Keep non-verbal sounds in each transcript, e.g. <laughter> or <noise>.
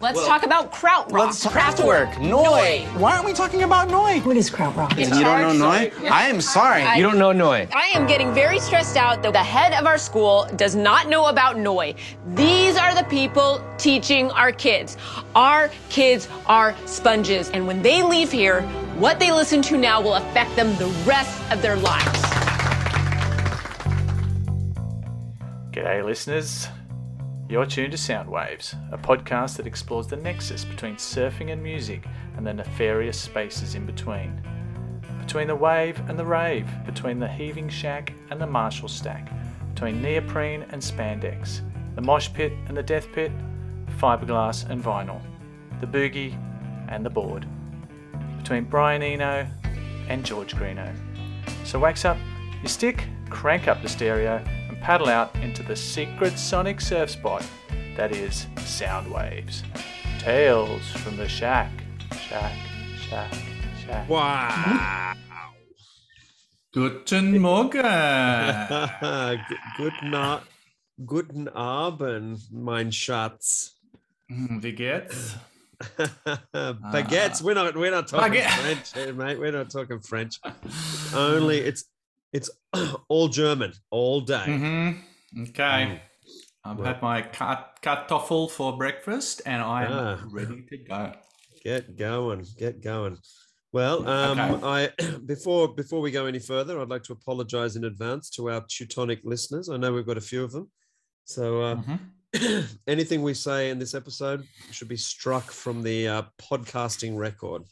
Let's talk about krautrock. Let's talk Kraftwerk, Neu. Why aren't we talking about Neu? What is krautrock? You don't know Neu? I am sorry. I- you don't know Neu. I am getting very stressed out that the head of our school does not know about Neu. These are the people teaching our kids. Our kids are sponges, and when they leave here, what they listen to now will affect them the rest of their lives. G'day, listeners. You're tuned to Soundwaves, a podcast that explores the nexus between surfing and music and the nefarious spaces in between. Between the wave and the rave, between the heaving shack and the Marshall stack, between neoprene and spandex, the mosh pit and the death pit, fiberglass and vinyl, the boogie and the board, between Brian Eno and George Greenough. So wax up your stick, crank up the stereo, paddle out into the secret sonic surf spot that is sound waves. Tales from the shack, shack, shack, shack. Wow. Guten Morgen. <laughs> G- Guten, A- Guten Abend, mein Schatz. Hm, Wie geht's? <laughs> Baguettes. We're not. We're not talking Baguette. French, mate. We're not talking French. Only it's it's <clears throat> all German all day. Mm-hmm. Okay. I've Well- had my kartoffel for breakfast and I am Ah. ready to go. Get going. Get going. Well, um, I <clears throat> before before we go any further, I'd like to apologize in advance to our Teutonic listeners. I know we've got a few of them, so uh, Mhm. <clears throat> anything we say in this episode should be struck from the uh, podcasting record.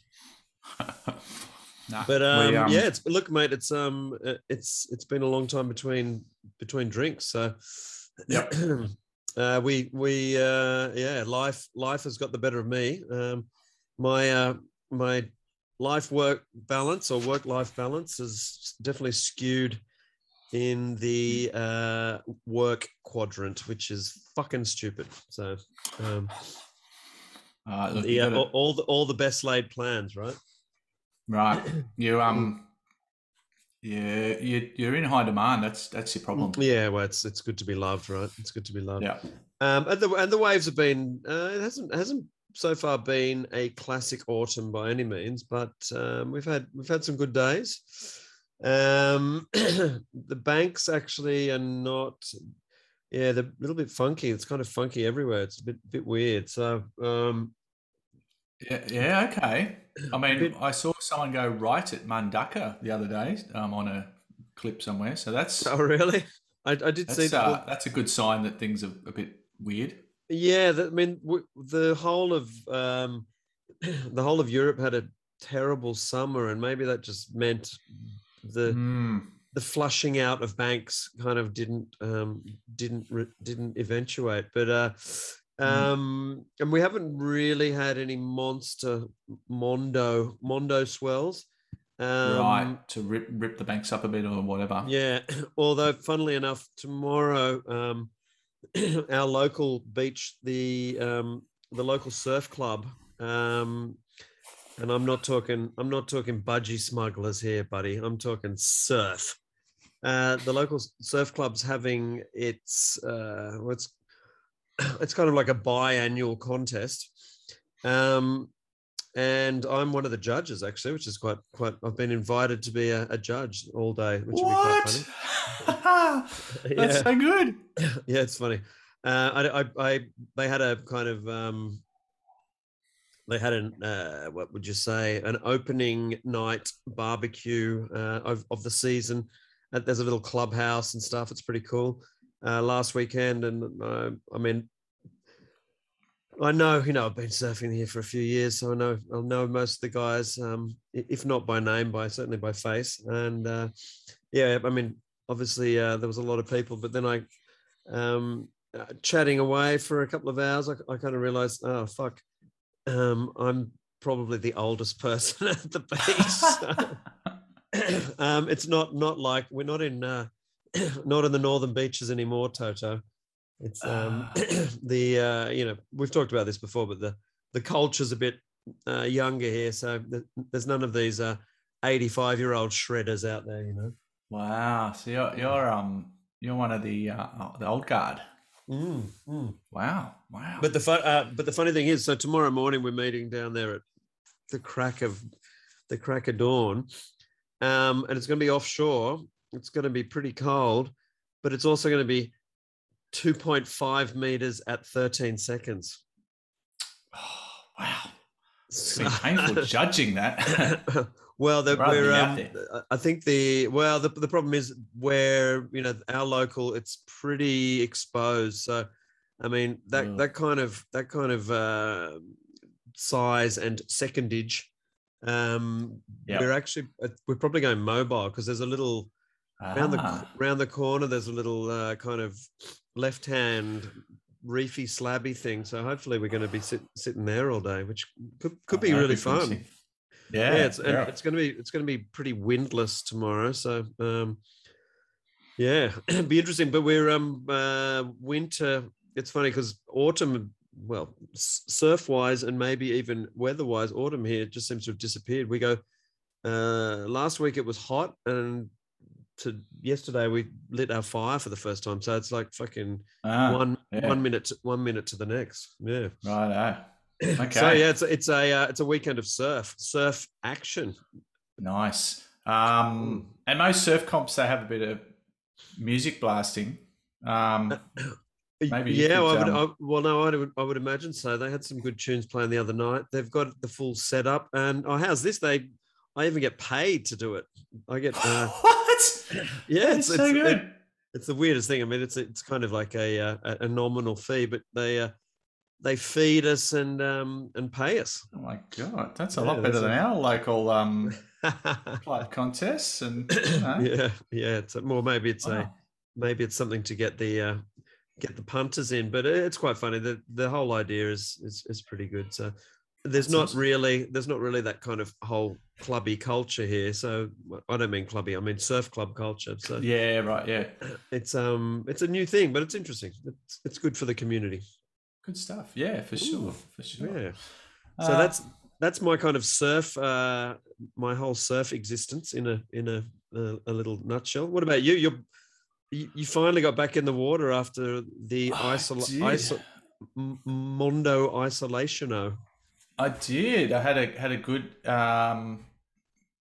<laughs> Nah, But um, we, um, yeah, it's look, mate. It's um, uh, it's it's been a long time between between drinks. So Yep. <clears throat> uh, we we uh, yeah, life life has got the better of me. Um, my uh, my life work balance or work life balance is definitely skewed in the uh, work quadrant, which is fucking stupid. So um, uh, look, yeah, gotta- all, all the all the best laid plans, right? Right. <clears throat> You um, yeah, you you're in high demand. That's that's your problem. Yeah, well, it's it's good to be loved, right? It's good to be loved. Yeah. Um, and the and the waves have been uh, it hasn't hasn't so far been a classic autumn by any means, but um, we've had we've had some good days. Um, <clears throat> the banks actually are not. Yeah, they're a little bit funky. It's kind of funky everywhere. It's a bit bit weird. So um, Yeah, yeah, okay. I <clears throat> mean, I saw someone go right at Mundaka the other day um, on a clip somewhere. So that's oh really? I, I did see that's, that. uh, that's a good sign that things are a bit weird. Yeah, that, I mean, w- the whole of um, <clears throat> the whole of Europe had a terrible summer, and maybe that just meant the Hmm. the flushing out of banks kind of didn't um, didn't re- didn't eventuate. But uh, um, and we haven't really had any monster mondo mondo swells. Um, right to rip rip the banks up a bit or whatever. yeah, <clears throat> although funnily enough, tomorrow um, <clears throat> our local beach, the um, the local surf club, um, and I'm not talking I'm not talking budgie smugglers here, buddy. I'm talking surf. Uh, the local surf club's having its uh, what's <clears throat> it's kind of like a biannual contest. Um, and I'm one of the judges actually, which is quite quite. I've been invited to be a, a judge all day, which will be quite funny. What? <laughs> <laughs> That's Yeah. so good. <clears throat> yeah, it's funny. Uh, I, I, I, they had a kind of, um, they had an, uh, what would you say, an opening night barbecue uh, of, of the season. Uh, There's a little clubhouse and stuff. It's pretty cool. Uh, last weekend, and uh, I mean, I know, you know, I've been surfing here for a few years, so I know I'll know most of the guys, um, if not by name, by certainly by face. And uh, yeah, I mean, obviously uh, there was a lot of people, but then I, um, uh, chatting away for a couple of hours, I, I kind of realized, oh fuck, um, I'm probably the oldest <laughs> person at the beach. <laughs> <coughs> um, it's not not like we're not in uh, <coughs> not in the northern beaches anymore, Toto. It's um, <coughs> the uh, you know we've talked about this before, but the the culture's a bit uh, younger here, so th- there's none of these uh, 85 year old shredders out there, you know. Wow. So you're you're um you're one of the uh, the old guard. Mm, mm. Wow, wow. But the fun, uh, but the funny thing is, so tomorrow morning we're meeting down there at the crack of the crack of dawn, um, and it's going to be offshore. It's going to be pretty cold, but it's also going to be 2.5 meters at 13 seconds. oh, <sighs> wow. It's So- been painful <laughs> judging that. <laughs> well, the, we're, um. I think the well, the, the problem is where you know our local, it's pretty exposed. So, I mean that Mm. that kind of that kind of uh, size and secondage. Um, Yep. we're actually uh, we're probably going mobile because there's a little around the Ah, around the corner. There's a little uh, kind of left hand reefy slabby thing. So hopefully we're going to be sit, sitting there all day, which could could oh, be that'd really fun. Yeah, yeah, it's yeah. it's gonna be it's gonna be pretty windless tomorrow. So um yeah, <clears throat> be interesting. But we're um uh winter. It's funny because autumn, well, surf wise and maybe even weather wise, autumn here just seems to have disappeared. We go uh last week it was hot and to yesterday we lit our fire for the first time. So it's like fucking Ah, one yeah. one minute to, one minute to the next. Yeah. Righto. <clears throat> Okay. So yeah, it's it's a uh, it's a weekend of surf surf action. Nice. Um, and most surf comps they have a bit of music blasting. Um, <clears throat> Maybe you yeah, could, I would, um, I, well, no, I would, I would imagine so. They had some good tunes playing the other night. They've got the full setup, and oh, how's this? They, I even get paid to do it. I get, uh, <laughs> what? <clears throat> yeah, That it's, so it's, good. it- it's the weirdest thing. I mean, it's it's kind of like a uh, a, a nominal fee, but they uh, they feed us and um and pay us. oh my god, that's a Yeah, lot better than a- our local um <laughs> flight contests and you know. yeah, yeah. It's a, more maybe it's a maybe it's something to get the uh, get the punters in, but it's quite funny. The the whole idea is is, is pretty good. So there's not really there's not really that kind of whole clubby culture here. So I don't mean clubby, I mean surf club culture. So Yeah, right. Yeah, <clears throat> it's um it's a new thing, but it's interesting. It's it's good for the community. good stuff. Yeah, for sure, for sure. Yeah. So Uh, that's that's my kind of surf, uh, my whole surf existence in a in a, a, a little nutshell. What about you? You're you, you finally got back in the water after the isol- iso- Mondo Isolationo. I did. I had a had a good um,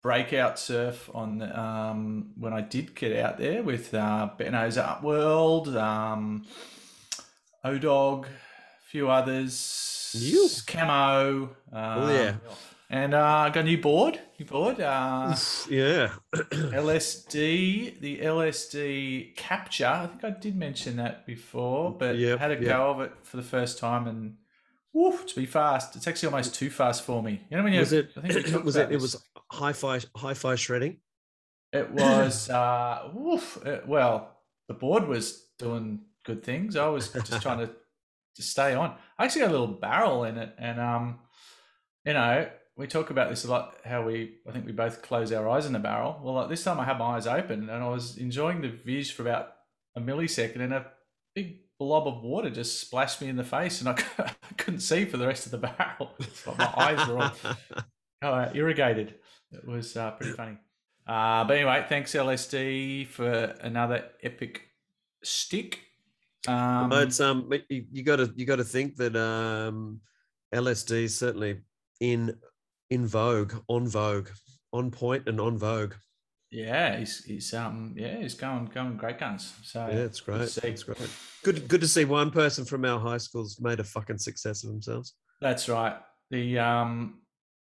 breakout surf on um, when I did get out there with uh, Benno's Upworld, um, Odog, a few others, You. Camo. Um, Oh, yeah. And uh, I got a new board. New board. Uh, Yeah. <clears throat> LSD, the LSD capture. I think I did mention that before, but Yep, had a yep. go of it for the first time and woof, to be fast. It's actually almost too fast for me. You know when you was it I think we <clears throat> was it it was hi-fi hi-fi shredding? it was uh woof, uh, well, the board was doing good things. I was just trying to to stay on. I actually got a little barrel in it and um you know, we talk about this a lot how we I think we both close our eyes in the barrel. Well, like this time I had my eyes open and I was enjoying the vis for about a millisecond and a big blob of water just splashed me in the face and I, I <laughs> couldn't see for the rest of the barrel. <laughs> Like my eyes were all uh, <laughs> irrigated. It was uh, pretty funny. Uh, but anyway, thanks LSD for another epic stick. Um, it's um but you, you gotta you gotta think that um LSD is certainly in in vogue, on vogue, on point and on vogue. Yeah, he's, he's um yeah he's going going great guns. So Yeah, it's great. It's great. Good good to see one person from our high schools made a fucking success of themselves. That's right. The um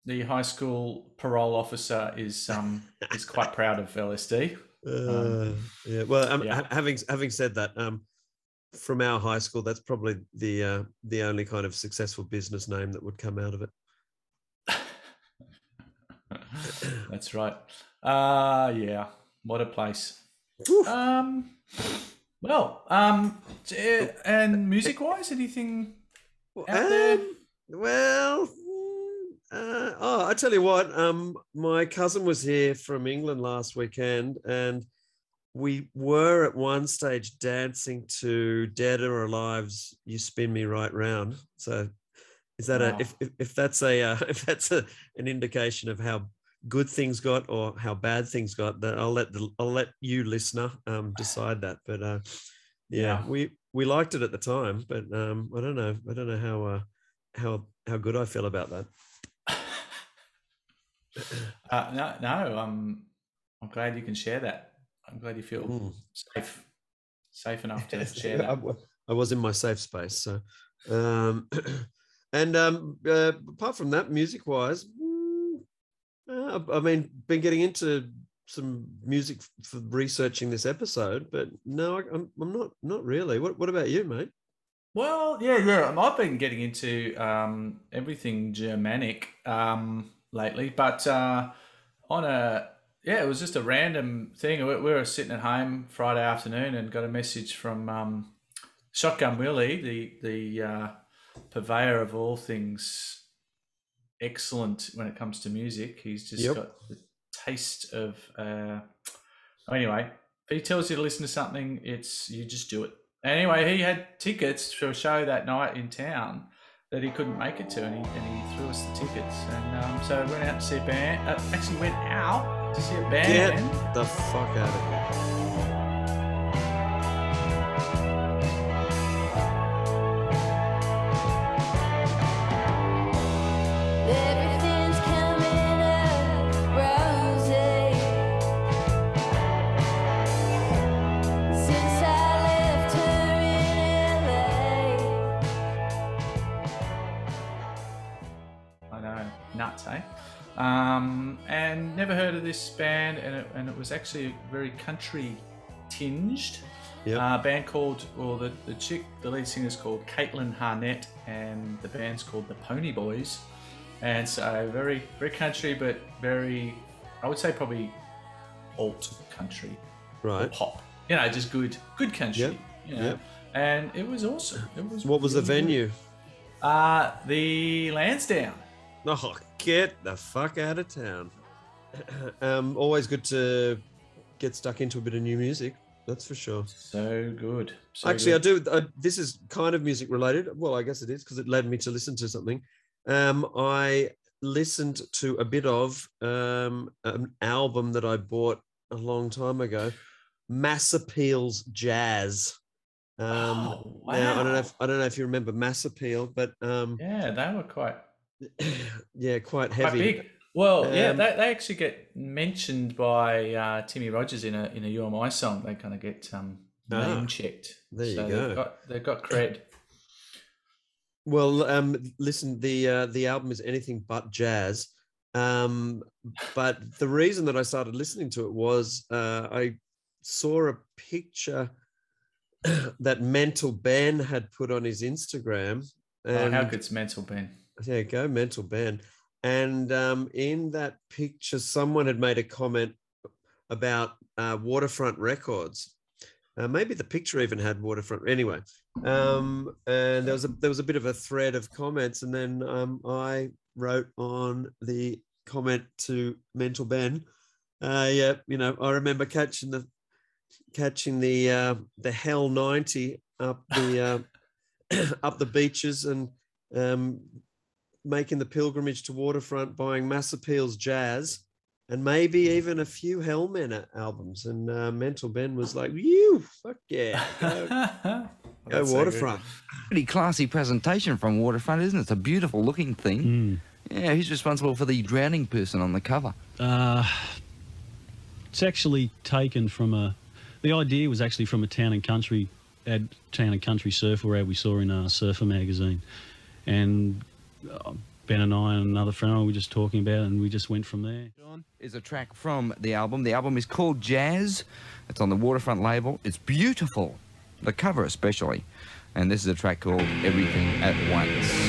the high school parole officer is um is quite proud of LSD. <laughs> Uh, yeah. Well, um, yeah. having having said that, um, from our high school, that's probably the uh, the only kind of successful business name that would come out of it. <laughs> That's right. Uh yeah. What a place. Woof. Um well, um eh, and music wise, anything out there? Um, well, mm, uh, oh, I tell you what, um, my cousin was here from England last weekend, and we were at one stage dancing to Dead or Alive's "You Spin Me Right Round." So, is that Wow. a if, if if that's a uh, <laughs> if that's a an indication of how good things got or how bad things got, that I'll let the I'll let you listener um decide that. But uh, yeah, Yeah. we we liked it at the time, but um, I don't know. I don't know how uh, how how good I feel about that. <laughs> Uh, no, no. I'm I'm glad you can share that. I'm glad you feel Mm. safe, safe enough to share that. I was in my safe space. So, um, <clears throat> and um, uh, apart from that, music wise, uh, I mean, been getting into some music for researching this episode, but no, I, I'm, I'm not not really. What What about you, mate? Well, yeah, yeah. I've been getting into um, everything Germanic um, lately, but uh, on a yeah, it was just a random thing. We, we were sitting at home Friday afternoon and got a message from um, Shotgun Willie, the the uh, purveyor of all things excellent when it comes to music. He's just Yep. got the taste of. Uh, anyway, if he tells you to listen to something, it's you just do it. Anyway, he had tickets for a show that night in town that he couldn't make it to, and he, and he threw us the tickets. And um, so we went out to see a band. Uh, actually, went out to see a band. Get the fuck out of here! It, was actually a very country tinged. Yep. Uh, band called, well, the, the chick, the lead singer is called Caitlin Harnett, and the band's called the Pony Boys. And so very, very country, but very, I would say probably alt country Right. pop. You know, just good, good country. Yep, You know? yep. And it was awesome. It was. What was the good. venue? Uh, the Lansdowne. Oh, get the fuck out of town. Um, always good to get stuck into a bit of new music. That's for sure. So good. So Actually, good. I do. I, this is kind of music related. Well, I guess it is because it led me to listen to something. Um, I listened to a bit of um, an album that I bought a long time ago, Mass Appeal's Jazz. Um, Oh, Now I don't know. If, I don't know if you remember Mass Appeal, but um, Yeah, they were quite <clears throat> yeah, quite quite heavy. big. Well, yeah, Um, they, they actually get mentioned by uh, Timmy Rogers in a in a You Am I song. They kind of get um, Ah, name checked. there you go. They've got, they've got cred. Well, um, listen, the uh, the album is anything but jazz. Um, but the reason that I started listening to it was uh, I saw a picture <clears throat> that Mental Ben had put on his Instagram. oh, And how good's mental, Ben? there you go, Mental Ben. And um, in that picture, someone had made a comment about uh, Waterfront Records. Uh, maybe the picture even had Waterfront. Anyway, um, and there was a there was a bit of a thread of comments, and then um, I wrote on the comment to Mental Ben. Uh, yeah, you know, I remember catching the catching the uh, the L90 up the uh, <coughs> up the beaches and um, making the pilgrimage to Waterfront, buying Mass Appeals Jazz, and maybe even a few Hellmenn albums. And uh, Mental Ben was like, "You fuck yeah, <laughs> go, go That's so. Waterfront." Pretty classy presentation from Waterfront, isn't it? It's a beautiful looking thing. Yeah, who's responsible for the drowning person on the cover? Uh, it's actually taken from a. The idea was actually from a town and country ad, town and country surfer ad we saw in a surfer magazine, and Uh, ben and I and another friend we were just talking about, it and we just went from there. Is a track from the album. The album is called Jazz. It's on the Waterfront label. It's beautiful, the cover especially. And this is a track called Everything at Once.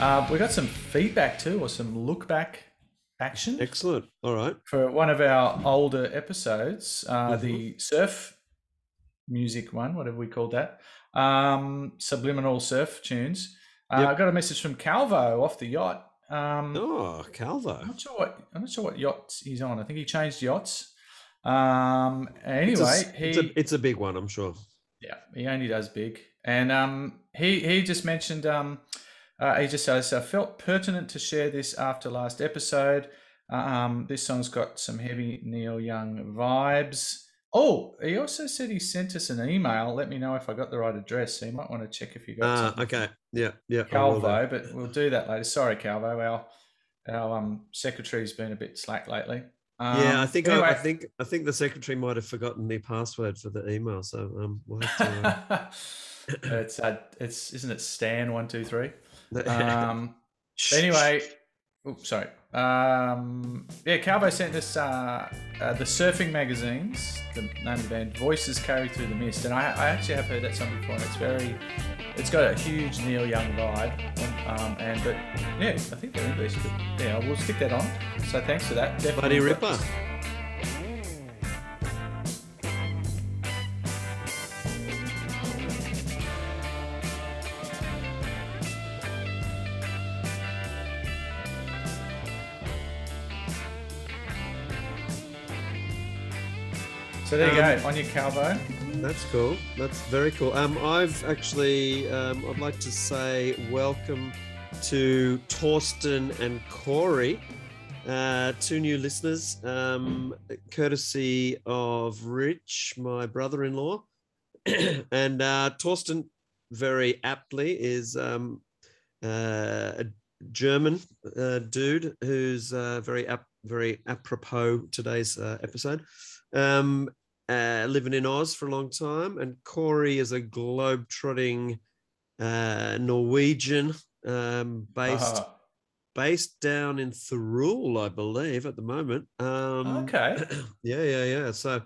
Uh, we got some feedback too, or some look back action Excellent. All right. for one of our older episodes, uh, Mm-hmm. the surf music one, whatever we called that, um, subliminal surf tunes. Uh, Yep. I got a message from Calvo off the yacht. Um, Oh, Calvo. I'm not sure what I'm not sure what yacht he's on. I think he changed yachts. Um, It's a, anyway, he it's, a, it's a big one, I'm sure. yeah, he only does big, and um, he he just mentioned um, uh, he just says I felt pertinent to share this after last episode. Um, this song's got some heavy Neil Young vibes. Oh, he also said he sent us an email. Let me know if I got the right address. So you might want to check if you got Uh, okay. Yeah. Yeah. Calvo, but we'll do that later. Sorry, Calvo. Our our um secretary's been a bit slack lately. Um, yeah, I think I, I think I think the secretary might have forgotten the password for the email, so um, we'll have to. Uh, <laughs> it's uh, it's isn't it Stan one two three? <laughs> Um, anyway, oops, sorry. Um, yeah, Calvo sent us uh, uh, the surfing magazines. The name of the band, Voices Carry Through the Mist, and I, I actually have heard that song before, and it's very, it's got a huge Neil Young vibe. Um, and but yeah, I think they're English. But yeah, we'll stick that on. So thanks for that. Definitely Buddy Ripper. So there you Um, go on your Calvo. That's cool. That's very cool. Um, I've actually, um, I'd like to say welcome to Torsten and Corey, uh, two new listeners, um, courtesy of Rich, my brother-in-law, <clears throat> and uh, Torsten, very aptly, is um, uh, a German uh, dude who's uh, very ap- very apropos today's uh, episode. Um, uh, living in Oz for a long time, and Corey is a globe-trotting uh, Norwegian um, based Uh, based down in Thirul, I believe, at the moment. Um, okay. <clears throat> yeah, yeah, yeah. So,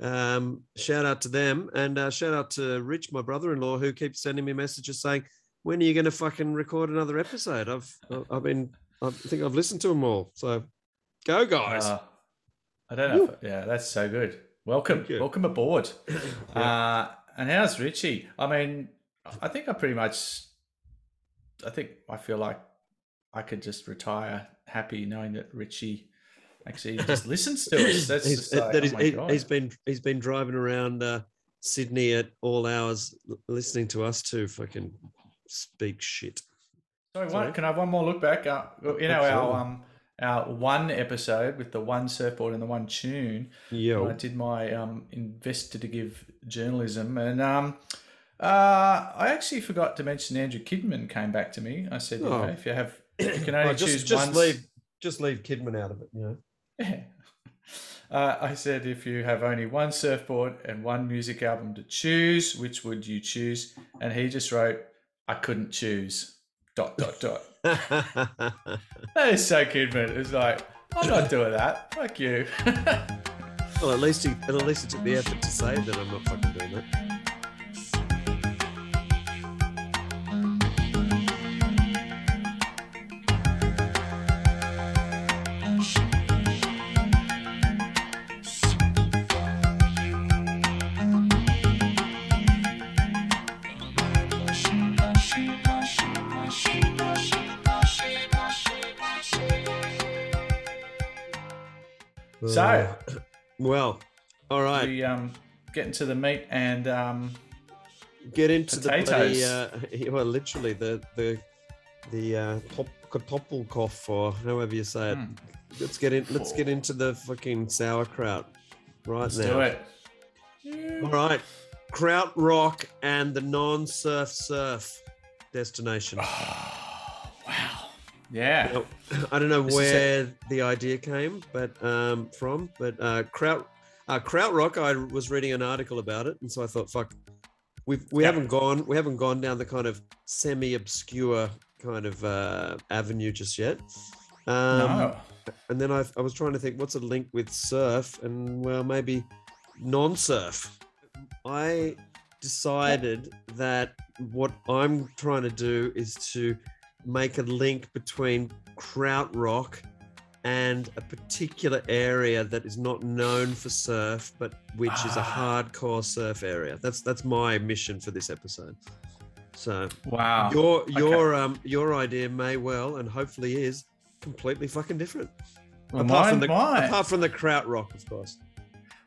um, shout out to them, and uh, shout out to Rich, my brother-in-law, who keeps sending me messages saying, "When are you going to fucking record another episode?" I've, I've been, I think I've listened to them all. So, go guys. Uh, I don't know. If, yeah, that's so good. Welcome, welcome aboard. <coughs> uh, and how's Richie? I mean, I think I pretty much. I think I feel like I could just retire happy knowing that Richie actually just <coughs> listens to us. That's He's- like, that oh is- my he, has been he's been driving around uh, Sydney at all hours, listening to us two fucking speak shit. Sorry, Sorry. one, can I have one more look back? Uh, you know Absolutely. our um our one episode with the one surfboard and the one tune. Yeah, I did my um, investigative journalism, and um, uh, I actually forgot to mention Andrew Kidman came back to me. I said, Oh. if you have, <clears throat> you can only Oh, just choose just one. leave just leave Kidman out of it. You know. Yeah. <laughs> Uh, I said, if you have only one surfboard and one music album to choose, which would you choose? And he just wrote, I couldn't choose. Dot dot dot. <laughs> That is so Kidman. It's like, I'm not doing that. Fuck you. <laughs> well, at least he at least he took the effort to say that I'm not fucking doing that. So- Uh, well, all right. we um, get into the meat and um, Get into the bloody, potatoes. uh, <laughs> well, literally the the the uh, top koppelkoff or however you say it. Hmm. Let's get in. Let's get into the fucking sauerkraut right let's now. do it. All right, Kraut Rock and the non-surf surf destination. <sighs> Wow. Yeah. Now, <coughs> I don't know This is where the idea came, but um, from, but uh, Kraut, uh, Kraut Rock. I was reading an article about it, and so I thought, fuck, we've we Yeah. haven't gone we haven't gone down the kind of semi-obscure kind of uh, avenue just yet. Um, no. And then I, I was trying to think, what's a link with surf? And well, maybe non-surf. I decided that what I'm trying to do is to make a link between Krautrock and a particular area that is not known for surf, but which is a Ah. hardcore surf area. That's that's my mission for this episode. So Wow. your your um your idea may well and hopefully is completely fucking different. Well, apart from the mine- apart from the krautrock, of course.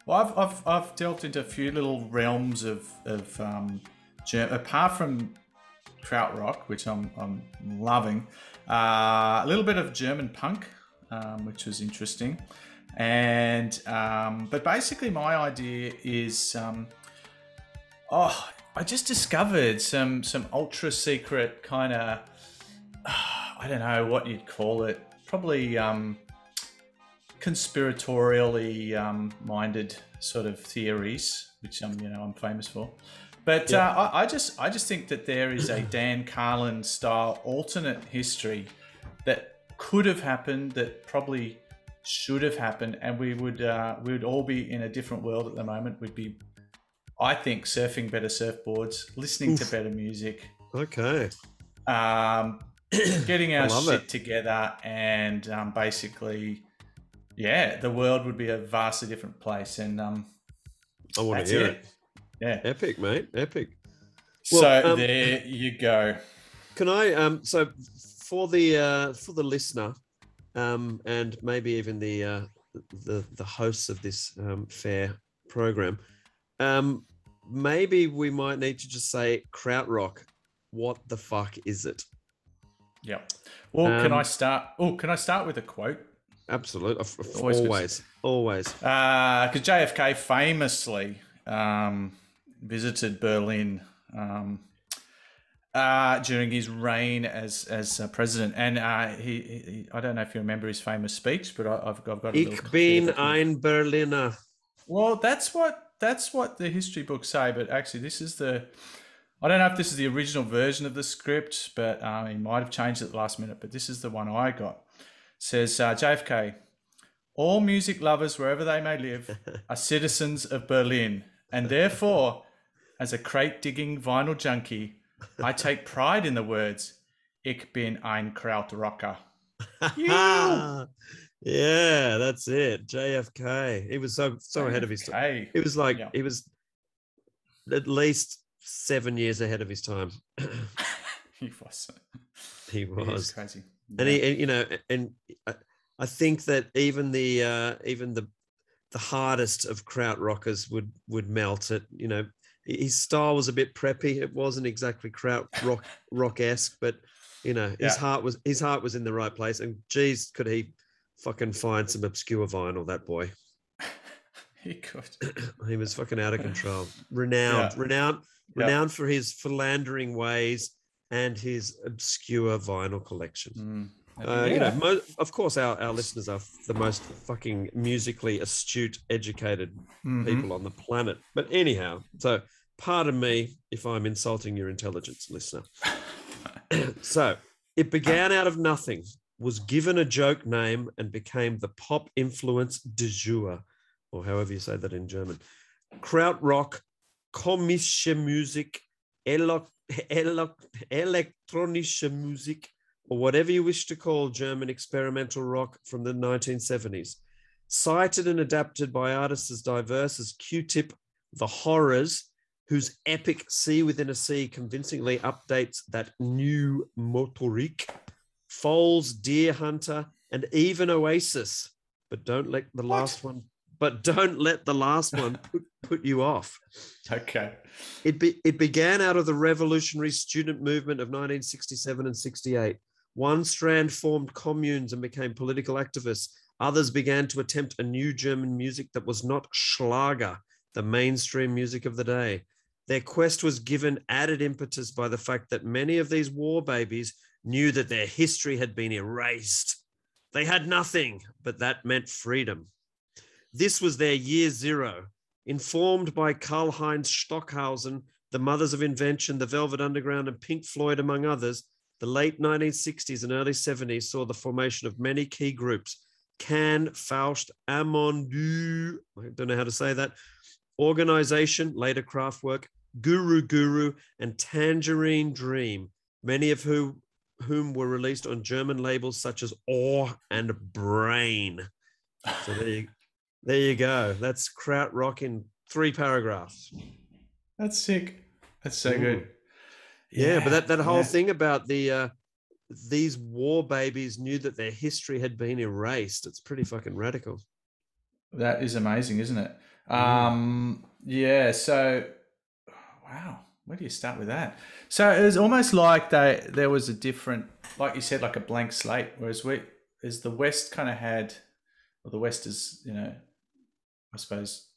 Well, I've, I've, I've delved into a few little realms of, of um, apart from krautrock, which I'm, I'm loving, uh, a little bit of German punk, um, which was interesting. And um, but basically, my idea is, um, oh, I just discovered some some ultra secret kind of, I don't know what you'd call it, probably. Um, conspiratorially um, minded sort of theories, which I'm you know I'm famous for. But Yeah. uh, I, I just I just think that there is a <clears throat> Dan Carlin style alternate history that could have happened, that probably should have happened, and we would uh, we would all be in a different world at the moment. We'd be, I think, surfing better surfboards, listening to better music, Okay. um, <clears throat> getting our shit it. together, and um, basically, yeah, the world would be a vastly different place. And um, I want that's to hear it. it. Yeah. Epic, mate. Epic. so um, there you go. Can I um so for the uh for the listener um and maybe even the uh the the hosts of this um fair program um maybe we might need to just say krautrock what the fuck is it Yeah. Well, can I um, start? Oh, can I start with a quote? absolutely Always always good. always, Because JFK famously um, visited Berlin um, uh, during his reign as as uh, president, and uh, he, he I don't know if you remember his famous speech, but I, I've, I've got a little ich bin ein berliner Well, that's what that's what the history books say, but actually, this is the. I don't know if this is the original version of the script, but um, he might have changed it at the last minute. But this is the one I got. says uh, JFK, all music lovers wherever they may live <laughs> are citizens of Berlin, and therefore, as a crate digging vinyl junkie, I take pride in the words "Ich bin ein Krautrocker." <laughs> yeah that's it jfk he was so so ahead of his time It was like Yeah. he was at least seven years ahead of his time. <clears throat> <laughs> he was. he He was, crazy. and Yeah. he, you know, and I, I think that even the uh, even the the hardest of kraut rockers would would melt it. You know, his style was a bit preppy. It wasn't exactly kraut rock <laughs> rock esque, but you know, his Yeah. heart was his heart was in the right place. And geez, could he fucking find some obscure vinyl? That boy. <laughs> he could. <clears throat> he was fucking out of control. <laughs> Renowned, Yeah. renowned, Yeah. renowned for his philandering ways and his obscure vinyl collection. Mm. Uh, You know, mo- of course, our, our listeners are the most fucking musically astute, educated Mhm. people on the planet. But anyhow, so pardon me if I'm insulting your intelligence, listener. <laughs> so it began out of nothing, was given a joke name, and became the pop influence de jour, or however you say that in German. Krautrock, komische Musik, elektronische Musik, or whatever you wish to call German experimental rock from the 1970s. Cited and adapted by artists as diverse as Q Tip, The Horrors, whose epic Sea Within a Sea convincingly updates that new Motorik, Foals, Deerhunter, and even Oasis. But don't let the last one. But don't let the last one <laughs> put, put you off. Okay. It, be, it began out of the revolutionary student movement of 1967 and 68. One strand formed communes and became political activists. Others began to attempt a new German music that was not Schlager, the mainstream music of the day. Their quest was given added impetus by the fact that many of these war babies knew that their history had been erased. They had nothing, but that meant freedom. This was their year zero, informed by Karl Heinz Stockhausen, the Mothers of Invention, the Velvet Underground, and Pink Floyd, among others. The late 1960s and early 70s saw the formation of many key groups Can, Faust, Amon Düül, I don't know how to say that, Organization, later Kraftwerk, Guru Guru, and Tangerine Dream, many of whom, whom were released on German labels such as Ohr and Brain. So there you, there you go. That's Krautrock in three paragraphs. That's sick. That's so good. Yeah, but that, that whole yeah. thing about the uh, these war babies knew that their history had been erased. It's pretty fucking radical. That is amazing, isn't it? Mm. Um, yeah. So, wow, where do you start with that? So it was almost like they there was a different, like you said, like a blank slate. Whereas we, as the West, kind of had, well, the West is, you know, I suppose,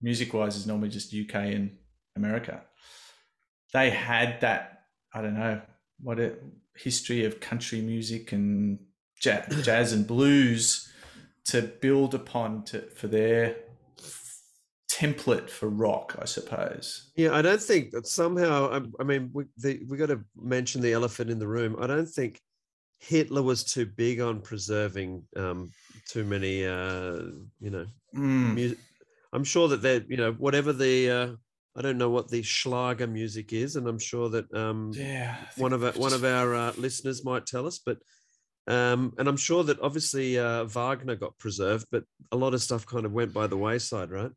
music wise, is normally just UK and America. They had that, I don't know, what a history of country music and ja- jazz and blues to build upon to for their template for rock, I suppose. Yeah, I don't think that somehow. I, I mean, we the, we got to mention the elephant in the room. I don't think Hitler was too big on preserving um, too many. Uh, you know, Mm. music. I'm sure that they, you know, whatever the. Uh, I don't know what the Schlager music is, and I'm sure that um, Yeah, one of our, one of our uh, listeners might tell us, but um, and I'm sure that obviously uh, Wagner got preserved, but a lot of stuff kind of went by the wayside, right?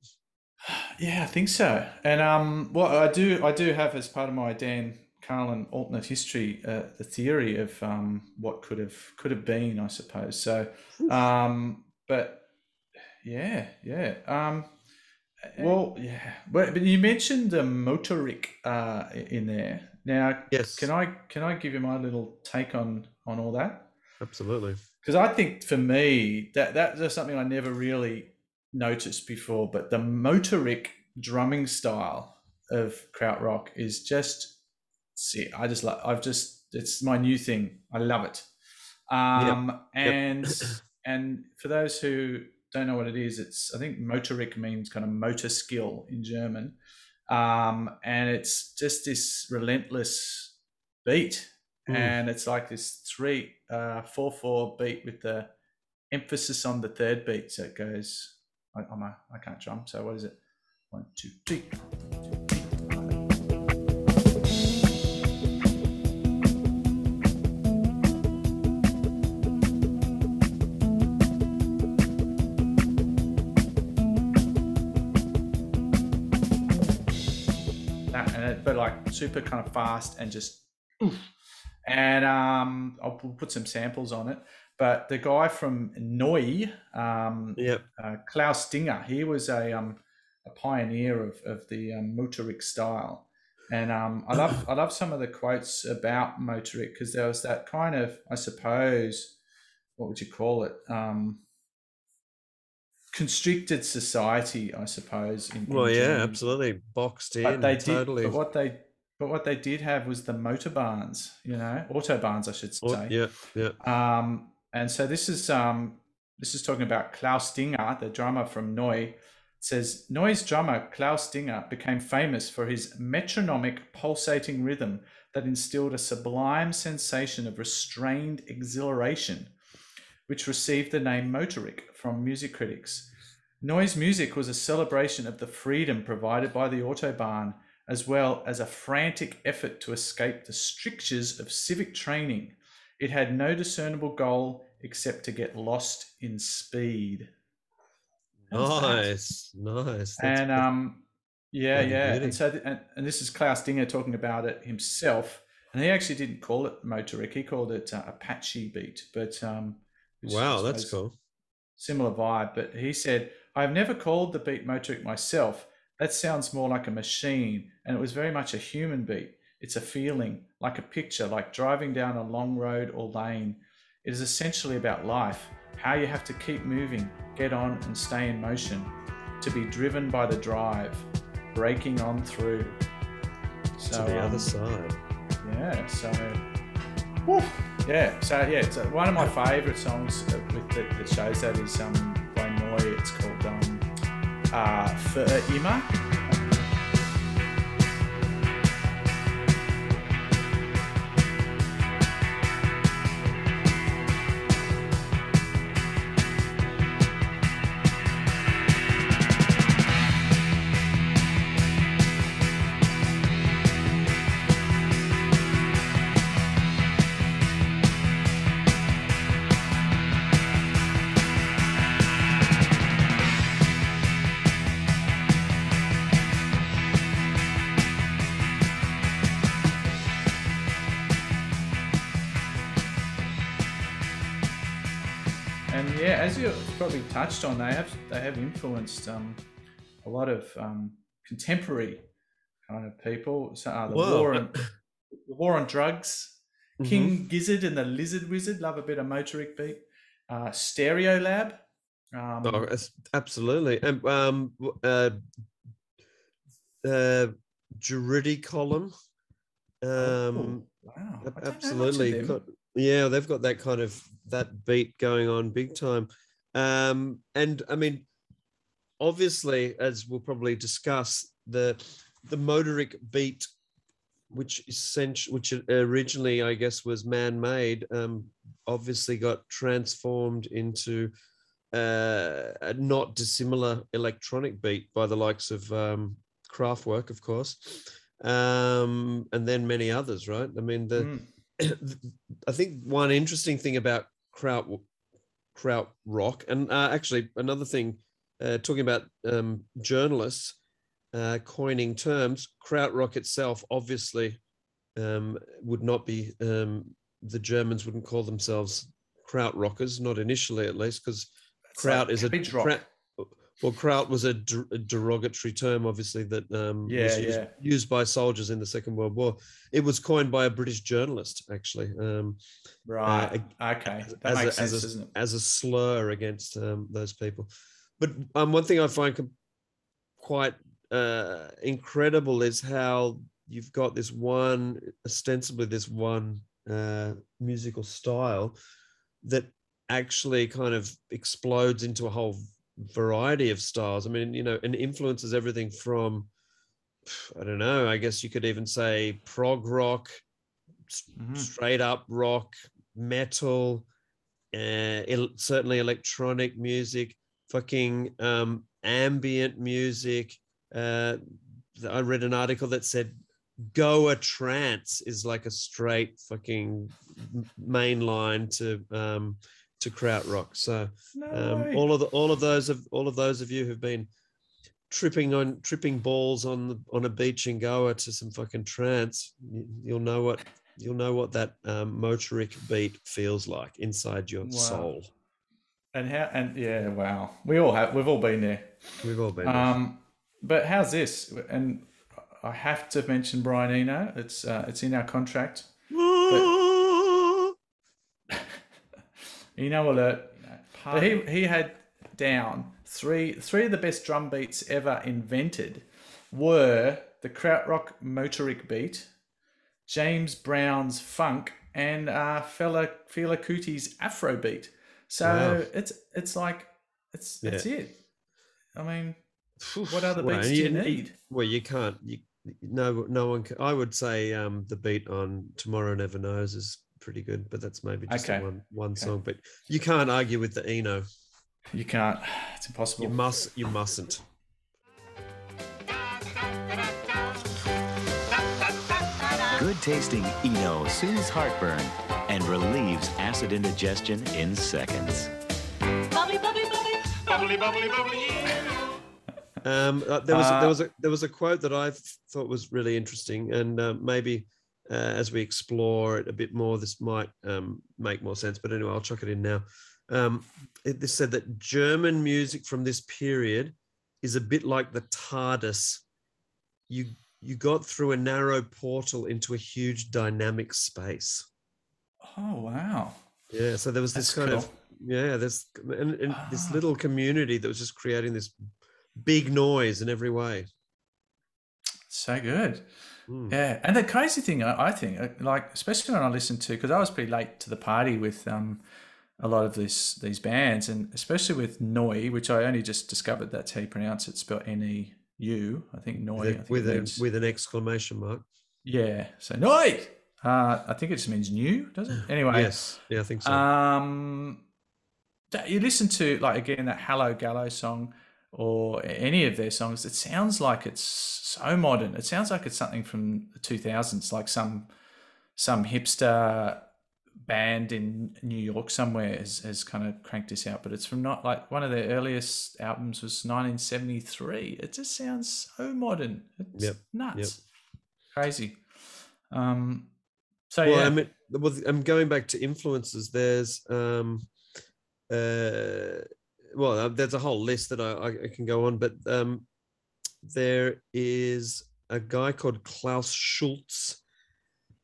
<sighs> Yeah, I think so. And um, what I do, I do have as part of my Dan Carlin alternate history, uh, the theory of um, what could have could have been, I suppose. So, um, but yeah, yeah. Um, well, yeah. But, but you mentioned the motorik uh, in there. Now, Yes. can I can I give you my little take on on all that? Absolutely. because I think for me that that's something I never really noticed before. But the motorik drumming style of krautrock is just see. I just like. I've just it's my new thing. I love it. Um, and <clears throat> and for those who don't know what it is, it's I think motorik means kind of motor skill in German, um, and it's just this relentless beat Mm. and it's like this three uh four four beat with the emphasis on the third beat so it goes I, I'm a, I can't drum so what is it? One two three. That and it, but like super kind of fast and just oof. and um I'll put some samples on it but the guy from Neu um Yep. uh, Klaus Dinger he was a um a pioneer of, of the um, motorik style and um I love I love some of the quotes about motorik because there was that kind of I suppose what would you call it um constricted society I suppose in, in Well, yeah, Germany absolutely. Boxed in. but they did but what they but what they did have was the motorbahns you know autobahns i should Oh, say yeah, yeah. um and so this is um this is talking about klaus dinger the drummer from neu it says neu's drummer klaus dinger became famous for his metronomic pulsating rhythm that instilled a sublime sensation of restrained exhilaration which received the name motorik from music critics Neu's music was a celebration of the freedom provided by the Autobahn, as well as a frantic effort to escape the strictures of civic training. It had no discernible goal except to get lost in speed. Nice, nice. That's and um, yeah, yeah. beauty. And so, th- and, and this is Klaus Dinger talking about it himself, and he actually didn't call it motorik; he called it uh, Apache beat. But um, wow, that's cool. similar vibe, but he said, I've never called the beat motorik myself. That sounds more like a machine, and it was very much a human beat. It's a feeling, like a picture, like driving down a long road or lane. It is essentially about life, how you have to keep moving, get on, and stay in motion, to be driven by the drive, breaking on through. So, to the um, other side. yeah, so woof. yeah, so yeah, it's uh, one of my favourite songs uh, with that, that shows that is um by Neu. It's called um uh Für immer. Touched on, they have they have influenced um, a lot of um, contemporary kind of people. So, uh, the Wow. war on <coughs> the war on drugs, Mm-hmm. King Gizzard and the Lizard Wizard love a bit of motorik beat. Uh, Stereolab. Um, Oh, absolutely. And um, uh, uh, column. Um, oh, wow, I ab- don't know much of absolutely. Got, yeah, they've got that kind of that beat going on big time. Um, and I mean, obviously, as we'll probably discuss, the the motorik beat, which essentially, which originally I guess was man-made, um, obviously got transformed into uh, a not dissimilar electronic beat by the likes of um, Kraftwerk, of course, um, and then many others. Right? I mean, the Mm. <clears throat> I think one interesting thing about kraut kraut rock, and uh, actually another thing, uh, talking about um, journalists uh, coining terms, kraut rock itself obviously um, would not be. Um, the Germans wouldn't call themselves kraut rockers, not initially at least, because kraut like is a kraut- well, kraut was a, der- a derogatory term, obviously that um, Yeah, was used, yeah. used by soldiers in the Second World War. It was coined by a British journalist, actually, um, Right. okay. That as, makes a, as, sense, a, doesn't it? as a slur against um, those people. But um, one thing I find com- quite uh, incredible is how you've got this one, ostensibly this one uh, musical style that actually kind of explodes into a whole variety of styles. I mean, you know, and influences everything from, I don't know, I guess you could even say prog rock, Mhm. straight up rock, metal, uh, el- certainly electronic music, fucking um, ambient music. Uh, I read an article that said Goa trance is like a straight fucking main line to um, to krautrock. So No um, all of the, all of those of all of those of you who've been tripping on tripping balls on the, on a beach in Goa to some fucking trance, you, you'll know what you'll know what that um, motorik beat feels like inside your Wow. soul. And how? And yeah, wow. We all have. We've all been there. We've all been. there. Um, but how's this? And I have to mention Brian Eno. It's uh, it's in our contract. Eno alert. But he he had down three three of the best drum beats ever invented were the krautrock motorik beat, James Brown's funk, and uh, fella Fela Kuti's Afro beat. So Wow. it's it's like it's that's Yeah. it. I mean, what other beats and do you you- need? Well, you can't. You, no, no one. Can, I would say um, the beat on "Tomorrow Never Knows" is pretty good, but that's maybe just Okay. one one Okay. song. But you can't argue with the Eno. You can't. <sighs> It's impossible. You must. You mustn't. Good tasting Eno soothes heartburn and relieves acid indigestion in seconds. Bubbly, bubbly, bubbly. Bubbly, bubbly, bubbly. Um, uh, there was a, Uh, there was a there was a quote that I thought was really interesting, and uh, maybe uh, as we explore it a bit more, this might um, make more sense. But anyway, I'll chuck it in now. Um, it, this said that German music from this period is a bit like the TARDIS. You you got through a narrow portal into a huge dynamic space. Oh wow. Yeah, so there was this That's kind of yeah, this and, and this Ah. little community that was just creating this big noise in every way. So good. Mm. Yeah, and the crazy thing, I I think, uh, like especially when I listened to, because I was pretty late to the party with um, a lot of this these bands, and especially with Noi, which I only just discovered that's how you pronounce it, spelled N E U. I think Noi. I with, think with, a, means- with an exclamation mark. yeah, so Noi. Uh, I think it just means new, does it? <sighs> Anyway, Yes, yeah, I think so. Um, that- you listen to like again that Hallogallo song or any of their songs. It sounds like it's so modern. It sounds like it's something from the two thousands, like some some hipster band in New York somewhere has, has kind of cranked this out. But it's from not like one of their earliest albums was 1973. It just sounds so modern. It's Yep, nuts, crazy. Um, so well, yeah, I mean, well, I'm going back to influences. There's um, uh, well, uh, there's a whole list that I, I, I can go on, but um, there is a guy called Klaus Schulze,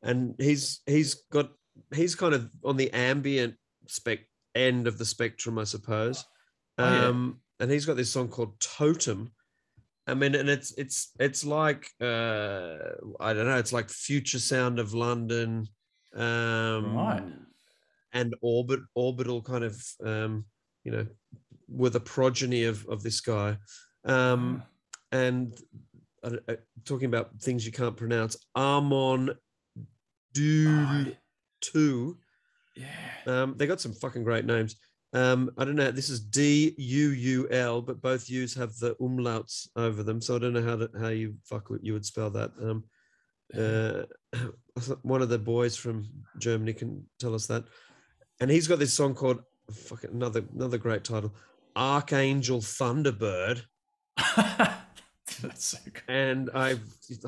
and he's he's got he's kind of on the ambient spec end of the spectrum, I suppose. Oh, yeah. Um, and he's got this song called Totem. I mean, and it's it's it's like uh, I don't know, it's like Future Sound of London, um, Right. and orbit orbital kind of um, you know, with the progeny of of this guy, um, and uh, uh, talking about things you can't pronounce, Amon Düül Two. Yeah. Um, they got some fucking great names. Um, I don't know. This is D U U L, but both U's have the umlauts over them, so I don't know how to, how you fuck would- you would spell that. Um, uh, <coughs> one of the boys from Germany can tell us that, and he's got this song called fucking another another great title, Archangel Thunderbird. <laughs> That's so good. and I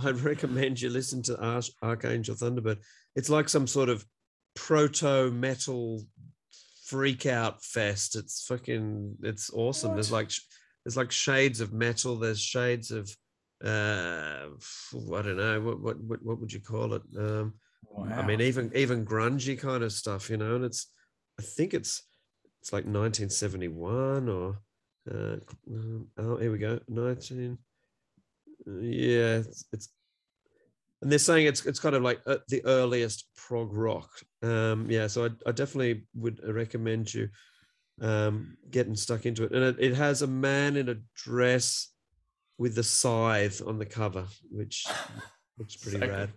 I recommend you listen to Arch, Archangel Thunderbird. It's like some sort of proto metal freak out fest. It's fucking it's awesome. There's like there's like shades of metal. There's shades of uh I don't know what what what, what would you call it? Um, I mean even even grungy kind of stuff, you know. And it's I think it's it's like 1971 or uh, um, oh here we go. 19 yeah it's, it's and they're saying it's it's kind of like uh, the earliest prog rock. Um yeah so i, I definitely would recommend you um getting stuck into it. And it, it has a man in a dress with the scythe on the cover which looks pretty So rad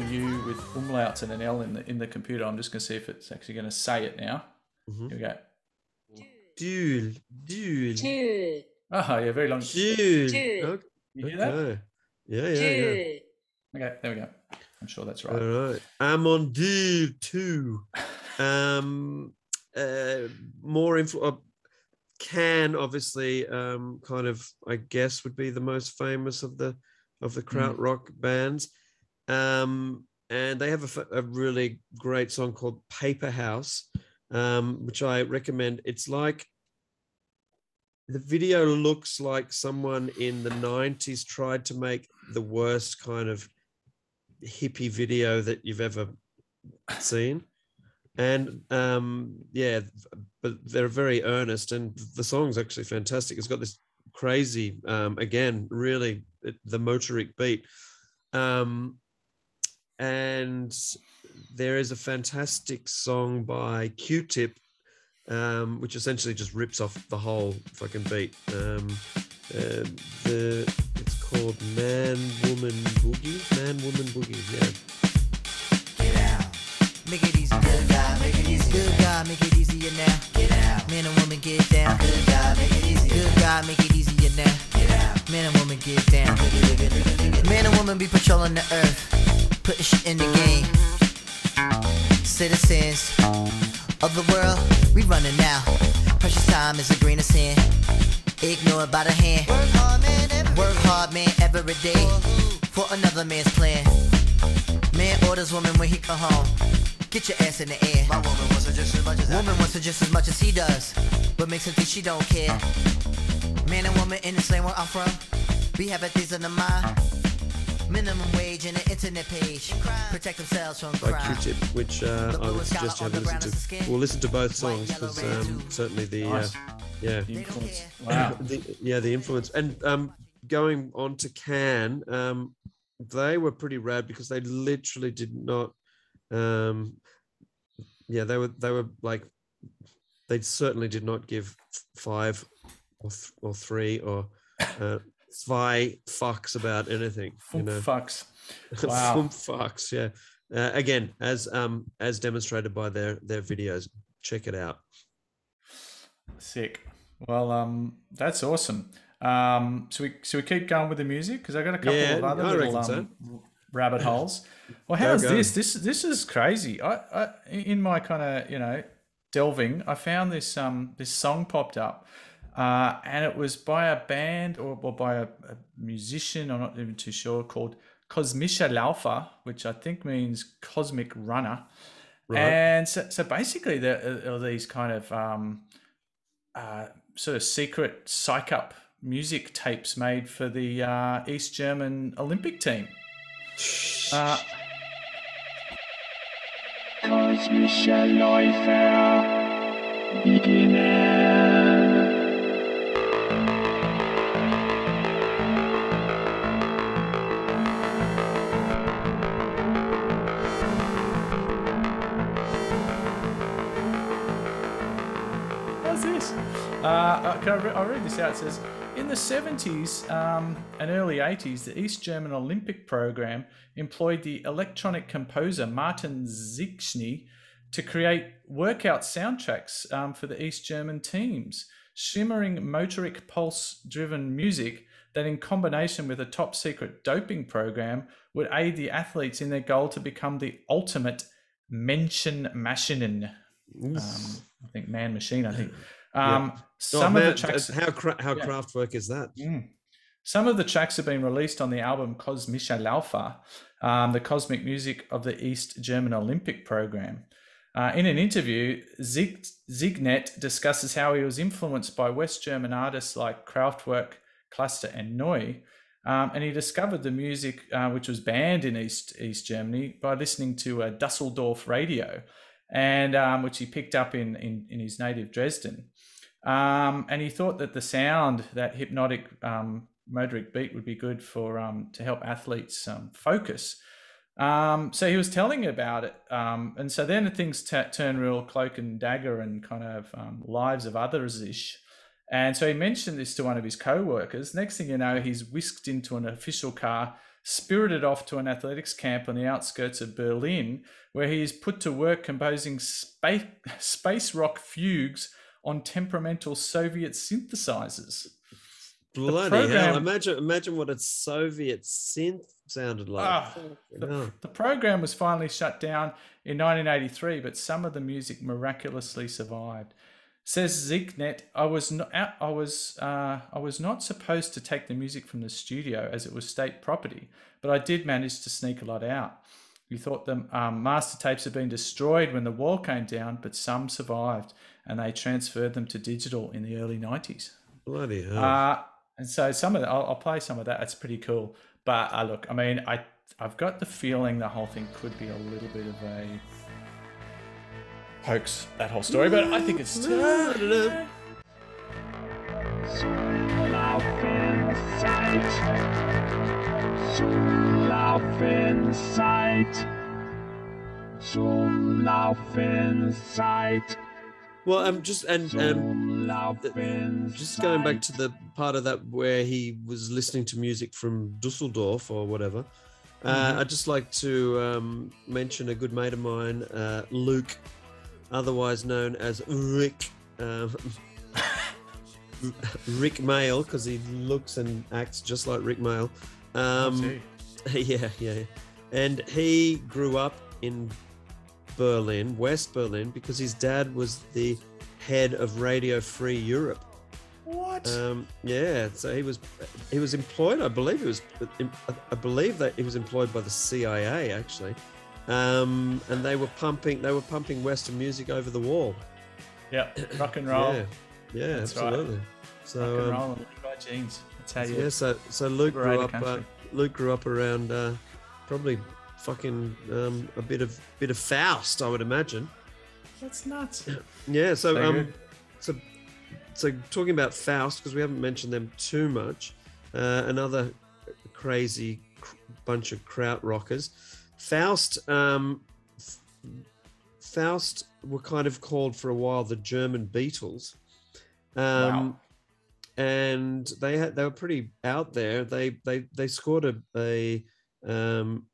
W with umlauts and an L in the in the computer. I'm just going to see if it's actually going to say it now. Mhm. Here we go. Duel, duel, Oh, yeah, very long. duel. Duel. Okay. You hear that? okay. Yeah, yeah, yeah. Okay, there we go. I'm sure that's right. All right. right. Amon Düül two. Um, uh, more info. Uh, Can obviously um kind of I guess would be the most famous of the of the krautrock bands. Um, and they have a really great song called Paper House, um, which I recommend. It's like the video looks like someone in the 90s tried to make the worst kind of hippie video that you've ever seen. And um yeah but they're very earnest and the song's actually fantastic. It's got this crazy um again really the motorik beat. Um and there is a fantastic song by Q-Tip um which essentially just rips off the whole fucking beat um uh, the it's called man woman boogie man woman boogie yeah Get out. Make it easy. Good God, make it easy. Good God, make it easier now. Get out. Man and woman get down. Good God, make it easy. Good God, make it easier now. Get out. Man and woman get down. Man and woman be patrolling the earth, putting shit in the game. Citizens of the world, we running now. Precious time is a grain of sand. Ignored by the hand. Work hard, man, every, Work hard, man, every day. For another man's plan. Man orders woman when he come home. Get your ass in the air. My woman wants her just as much as Woman wants her just as much as he does. But makes her think she don't care. Man and woman in the same where I'm from. We have a things in the mind. Minimum wage and an internet page. Protect themselves from by. Q-Tip, which uh, I would suggest you have a listen to. We'll listen to both songs because um, certainly the uh, yeah The influence. Wow. the, yeah the influence and um, going on to Can, um, they were pretty rad because they literally did not. Um, yeah, they were they were like they certainly did not give five or th- or three or uh, zwei fucks about anything. You know, Fucks. <laughs> Wow. Fum fucks, yeah. Uh, again, as um as demonstrated by their their videos, check it out. Sick. Well, um, that's awesome. Um, so we so we keep going with the music because I got a couple Yeah, of other I little so. um, rabbit <laughs> holes. Well, how's this? This this is crazy. I, I in my kind of you know delving, I found this um this song popped up, uh, and it was by a band or, or by a, a musician. I'm not even too sure called Kosmischer Läufer, which I think means cosmic runner. Right. And so, so basically, there are these kind of um, uh, sort of secret psych up music tapes made for the uh, East German Olympic team. Uh, Kosmische Läufer beginnen. Uh, okay, I'll re- I'll read this out. It says In the 70s um, and early 80s, the East German Olympic program employed the electronic composer Martin Zigschny to create workout soundtracks um, for the East German teams. Shimmering motorik pulse driven music that, in combination with a top secret doping program, would aid the athletes in their goal to become the ultimate Menschenmaschinen. Um, I think man machine. I think. Um, Oh, Some of the tracks. how cra- how Yeah. Kraftwerk is that? Mm. Some of the tracks have been released on the album Kosmische Laufer, um, the cosmic music of the East German Olympic program. Uh, in an interview, Zig- Zignet discusses how he was influenced by West German artists like Kraftwerk, Cluster, and Neu. Um, and he discovered the music, uh, which was banned in East East Germany, by listening to a Dusseldorf radio, and um, which he picked up in, in in his native Dresden. Um, and he thought that the sound, that hypnotic um, motorik beat, would be good for um, to help athletes um, focus. Um, so he was telling about it, um, and so then things t- turn real cloak and dagger and kind of lives of others ish. And so he mentioned this to one of his co-workers. Next thing you know, he's whisked into an official car, spirited off to an athletics camp on the outskirts of Berlin, where he is put to work composing <laughs> space rock fugues on temperamental Soviet synthesizers. Bloody program- hell! Imagine imagine what a Soviet synth sounded like. Ah, the, the program was finally shut down in 1983, but some of the music miraculously survived. Says Zignet, I was not, I was, uh, I was not supposed to take the music from the studio as it was state property, but I did manage to sneak a lot out. We thought the um, master tapes had been destroyed when the wall came down, but some survived, and they transferred them to digital in the early 90s. Bloody hell! Uh, and so some of that, I'll, I'll play some of that. It's pretty cool. But uh, look, I mean, I I've got the feeling the whole thing could be a little bit of a hoax. That whole story, but I think it's. Uh, well, I'm just and um, just going back to the part of that where he was listening to music from Dusseldorf or whatever. Uh, Mhm. I'd just like to um, mention a good mate of mine, uh, Luke, otherwise known as Rick. Um, <laughs> Rick Mayall, because he looks and acts just like Rick Mayall. Um, <laughs> yeah, yeah. And he grew up in Berlin, West Berlin, because his dad was the head of Radio Free Europe. What? Um, yeah, so he was he was employed. I believe he was. I believe that he was employed by the CIA actually, um, and they were pumping they were pumping Western music over the wall. yeah, <coughs> rock and roll. Yeah, yeah, That's right. absolutely. rock So and um, roll and Levi jeans. That's how you. yeah, so so Luke grew up. Uh. Luke grew up around uh, probably fucking um, a bit of bit of Faust, I would imagine. That's nuts. <laughs> Yeah. So So um, so so talking about Faust because we haven't mentioned them too much. Uh, another crazy cr- bunch of kraut rockers. Faust. Um, F- Faust were kind of called for a while the German Beatles. Um, and they had they were pretty out there. They they they scored a a um a,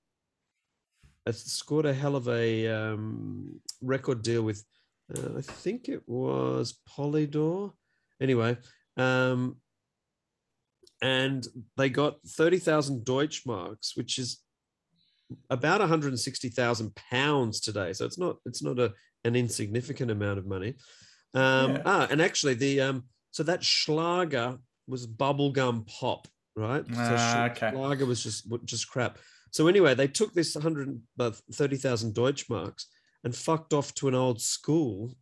scored a hell of a um, record deal with uh, I think it was Polydor. Anyway, um, and they got thirty thousand Deutschmarks, which is about one hundred and sixty thousand pounds today. So it's not it's not a an insignificant amount of money. Um, Yeah. Ah, and actually the um, so that Schlager was bubblegum pop, right? So Ah, Sch- okay. Schlager was just just crap. So anyway, they took this hundred uh, thirty thousand Deutschmarks and fucked off to an old school.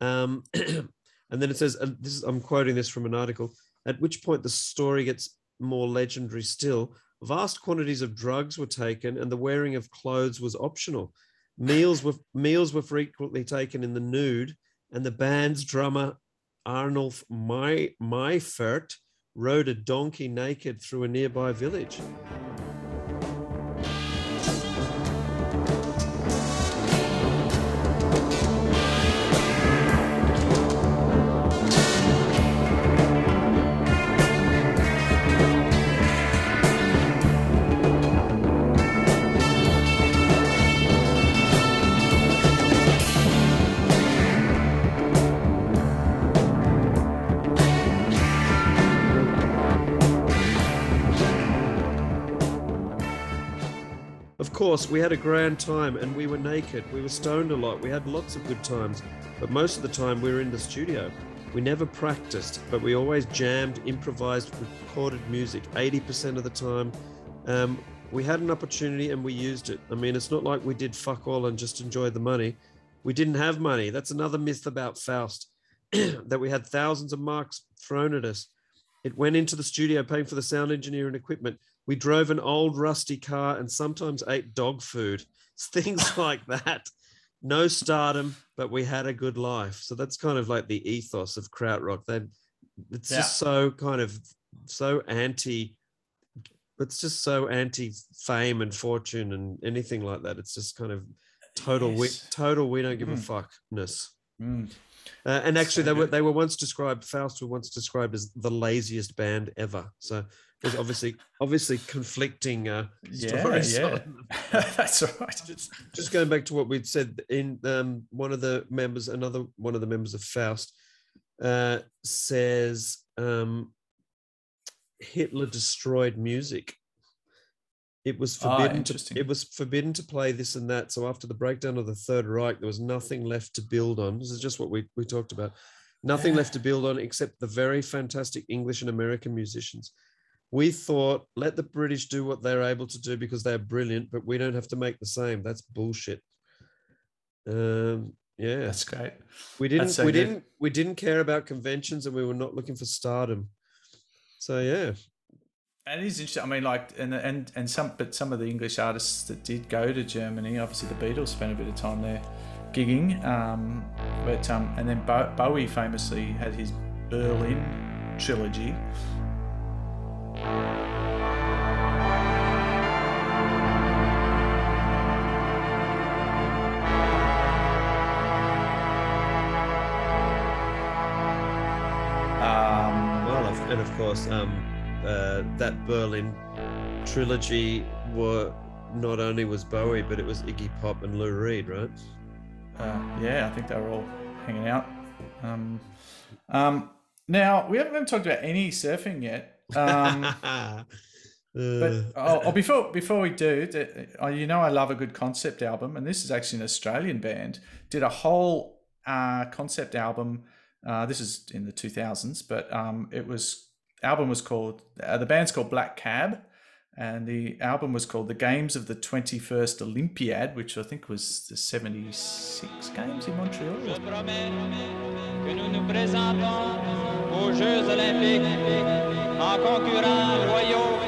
Um, <clears throat> and then it says, and this is, I'm quoting this from an article, at which point the story gets more legendary still. Vast quantities of drugs were taken and the wearing of clothes was optional. Meals were, meals were frequently taken in the nude and the band's drummer, Arnulf My, rode a donkey naked through a nearby village. Course, we had a grand time and we were naked. We were stoned a lot. We had lots of good times, but most of the time we were in the studio. We never practiced, but we always jammed, improvised, recorded music 80% of the time. Um, we had an opportunity and we used it. I mean, it's not like we did fuck all and just enjoyed the money. We didn't have money. That's another myth about Faust <clears throat> that we had thousands of marks thrown at us. It went into the studio paying for the sound engineer and equipment. We drove an old rusty car and sometimes ate dog food. It's <laughs> things <laughs> like that. No stardom, but we had a good life. So that's kind of like the ethos of krautrock. That it's just so kind of so anti. It's just so anti fame and fortune and anything like that. It's just kind of total we total we don't give a Mm. fuckness. Mm. Uh, and actually, So they were they were once described. Faust were once described as the laziest band ever. So there's obviously obviously conflicting uh, Yeah, stories. yeah. <laughs> That's right. Just, just going back to what we'd said in um, one of the members, another one of the members of Faust uh, says um, Hitler destroyed music. It was Ah, forbidden. to, it was forbidden to play this and that. So after the breakdown of the Third Reich, there was nothing left to build on. This is just what we we talked about. Nothing left to build on except the very fantastic English and American musicians. We thought, let the British do what they're able to do because they're brilliant, but we don't have to make the same. That's bullshit. Um, yeah, That's great. we didn't. so we good. didn't. We didn't care about conventions, and we were not looking for stardom. So yeah, And it is interesting. I mean, like, and and and some, but some of the English artists that did go to Germany, obviously the Beatles spent a bit of time there, gigging. Um, but um, and then Bowie famously had his Berlin trilogy. Um, well, and of course, um, uh, that Berlin trilogy were not only was Bowie, but it was Iggy Pop and Lou Reed, right? Uh, yeah, I think they were all hanging out. Um, um, now we haven't even talked about any surfing yet. Um, but <laughs> Uh, oh, oh, before before we do, oh, you know I love a good concept album, and this is actually an Australian band did a whole uh, concept album. Uh, this is in the two thousands, but um, it was album was called uh, the band's called Black Cab, and the album was called The Games of the Twenty First Olympiad, which I think was the seventy six games in Montreal. En concurrents loyaux,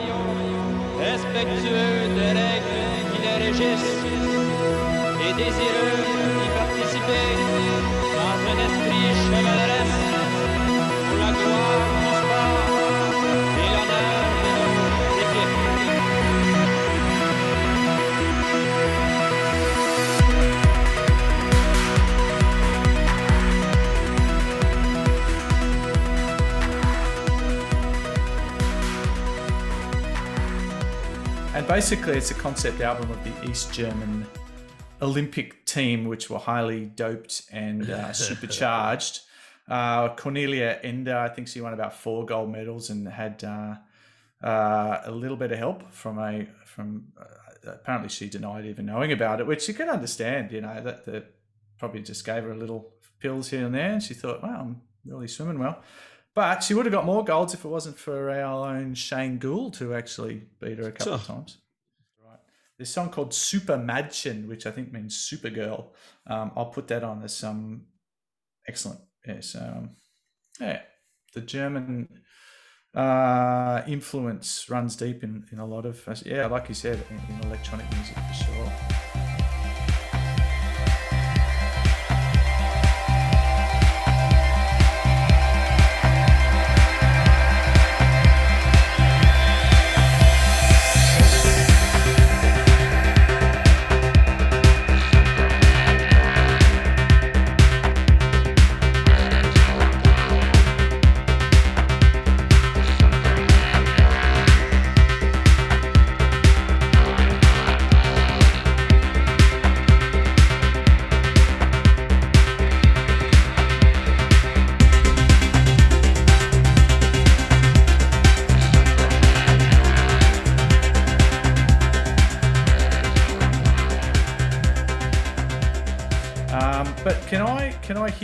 respectueux des règles qui les régissent et désireux d'y participer dans un esprit chevaleresque pour la gloire And basically, it's a concept album of the East German Olympic team, which were highly doped and uh, <laughs> supercharged. Uh, Kornelia Ender, I think she won about four gold medals and had uh, uh, a little bit of help from a from. Uh, apparently, she denied even knowing about it, which you can understand. You know that the probably just gave her a little pills here and there, and she thought, "Wow, I'm really swimming well." But she would have got more golds if it wasn't for our own Shane Gould, who actually beat her a couple of times. Right. This song called Super Madchen, which I think means Supergirl. Um, I'll put that on as some excellent. Yes. Um, yeah. The German uh, influence runs deep in, in a lot of, yeah, like you said, in, in electronic music for sure.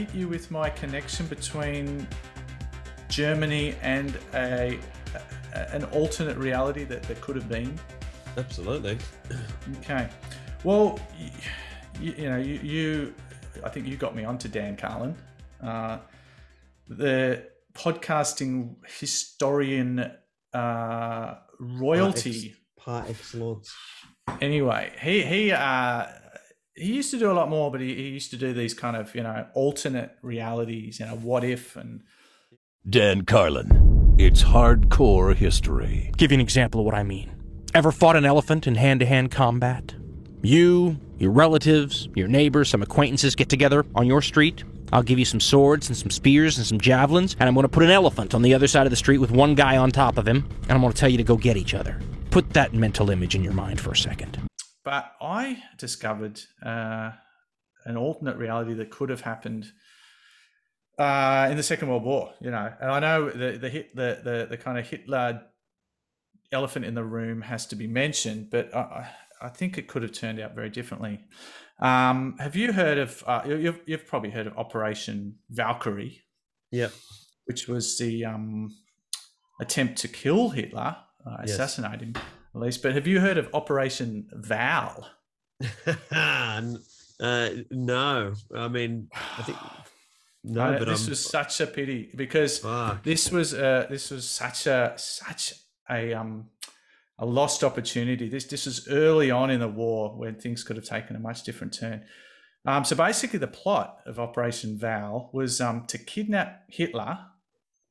Hit you with my connection between Germany and a, a an alternate reality that, that could have been? Absolutely. Okay. Well, you, you know, you, you, I think you got me onto Dan Carlin, uh, the podcasting historian uh, royalty. Par excellence. Anyway, he he uh, he used to do a lot more, but he, he used to do these kind of you know alternate realities, you know, what if and Dan Carlin. It's hardcore history. Give you an example of what I mean. Ever fought an elephant in hand to hand combat? You, your relatives, your neighbors, some acquaintances get together on your street. I'll give you some swords and some spears and some javelins, and I'm going to put an elephant on the other side of the street with one guy on top of him, and I'm going to tell you to go get each other. Put that mental image in your mind for a second. But I discovered uh, an alternate reality that could have happened uh, in the Second World War. You know, and I know the the hit the the, the kind of Hitler elephant in the room has to be mentioned, but I, I think it could have turned out very differently. Um, have you heard of? Uh, you- you've you've probably heard of Operation Valkyrie, Yep. which was the um, attempt to kill Hitler, uh, Yes. assassinate him at least. But have you heard of Operation Val? <laughs> Uh, no, I mean, I think <sighs> no, I but this I'm, was such a pity because this was uh, this was such a such a um a lost opportunity. This this was early on in the war when things could have taken a much different turn. Um, so basically, the plot of Operation Val was um, to kidnap Hitler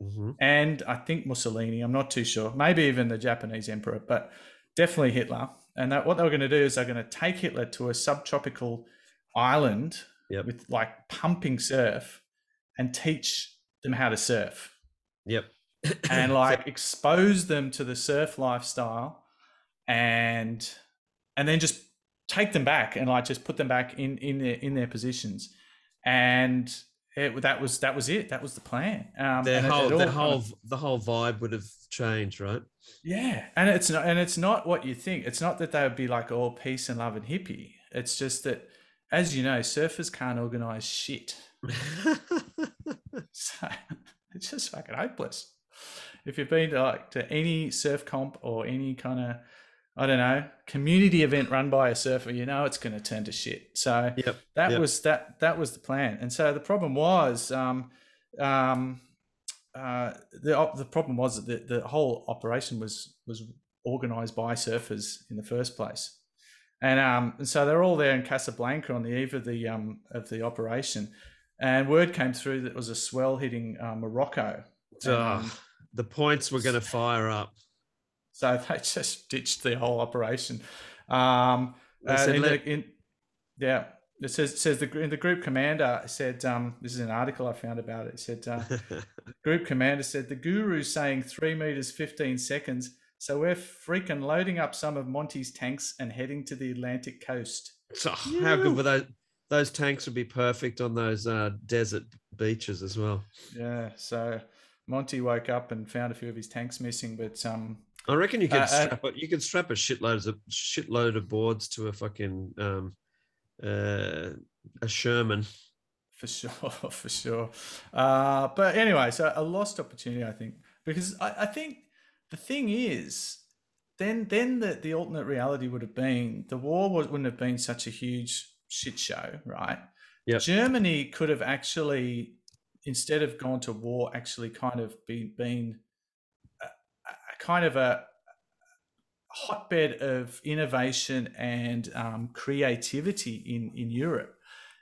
Mm-hmm. and I think Mussolini. I'm not too sure. Maybe even the Japanese emperor, but definitely Hitler. And that, what they were going to do is they're going to take Hitler to a subtropical island with like pumping surf and teach them how to surf Yep. and <laughs> like expose them to the surf lifestyle and and then just take them back and like just put them back in in their in their positions and it, that was that was it that was the plan um the whole the kind whole of- the whole vibe would have changed, right? yeah, and it's not, and it's not what you think. It's not that they would be like all peace and love and hippie. It's just that, as you know, surfers can't organize shit. <laughs> so it's just fucking hopeless. If you've been to like to any surf comp or any kind of, I don't know, community event run by a surfer, you know it's going to turn to shit. So that yep. was that that was the plan. And so the problem was, um, um, uh, the the problem was that the, the whole operation was was organized by surfers in the first place. And, um, and so they're all there in Casablanca on the eve of the um, of the operation, and word came through that it was a swell hitting uh, Morocco. And, the points were going to fire up. So <laughs> they just ditched the whole operation. Um, uh, in the- in- yeah, it says it says the the group commander said um, this is an article I found about it. It said uh, <laughs> group commander said the guru's saying three meters fifteen seconds, so we're freaking loading up some of Monty's tanks and heading to the Atlantic coast. So, <laughs> how good were those? Those tanks would be perfect on those uh, desert beaches as well. Yeah, so Monty woke up and found a few of his tanks missing, but um, I reckon you could Uh, uh, strap a, you could strap a shitload of shitload of boards to a fucking um, uh, a Sherman. for sure, <laughs> for sure. Uh, but anyway, so a lost opportunity, I think, because I, I think the thing is, then then the, the alternate reality would have been the war was, wouldn't have been such a huge shit show, right? Yep. Germany could have actually, instead of gone to war, actually kind of been been kind of a hotbed of innovation and um, creativity in in Europe.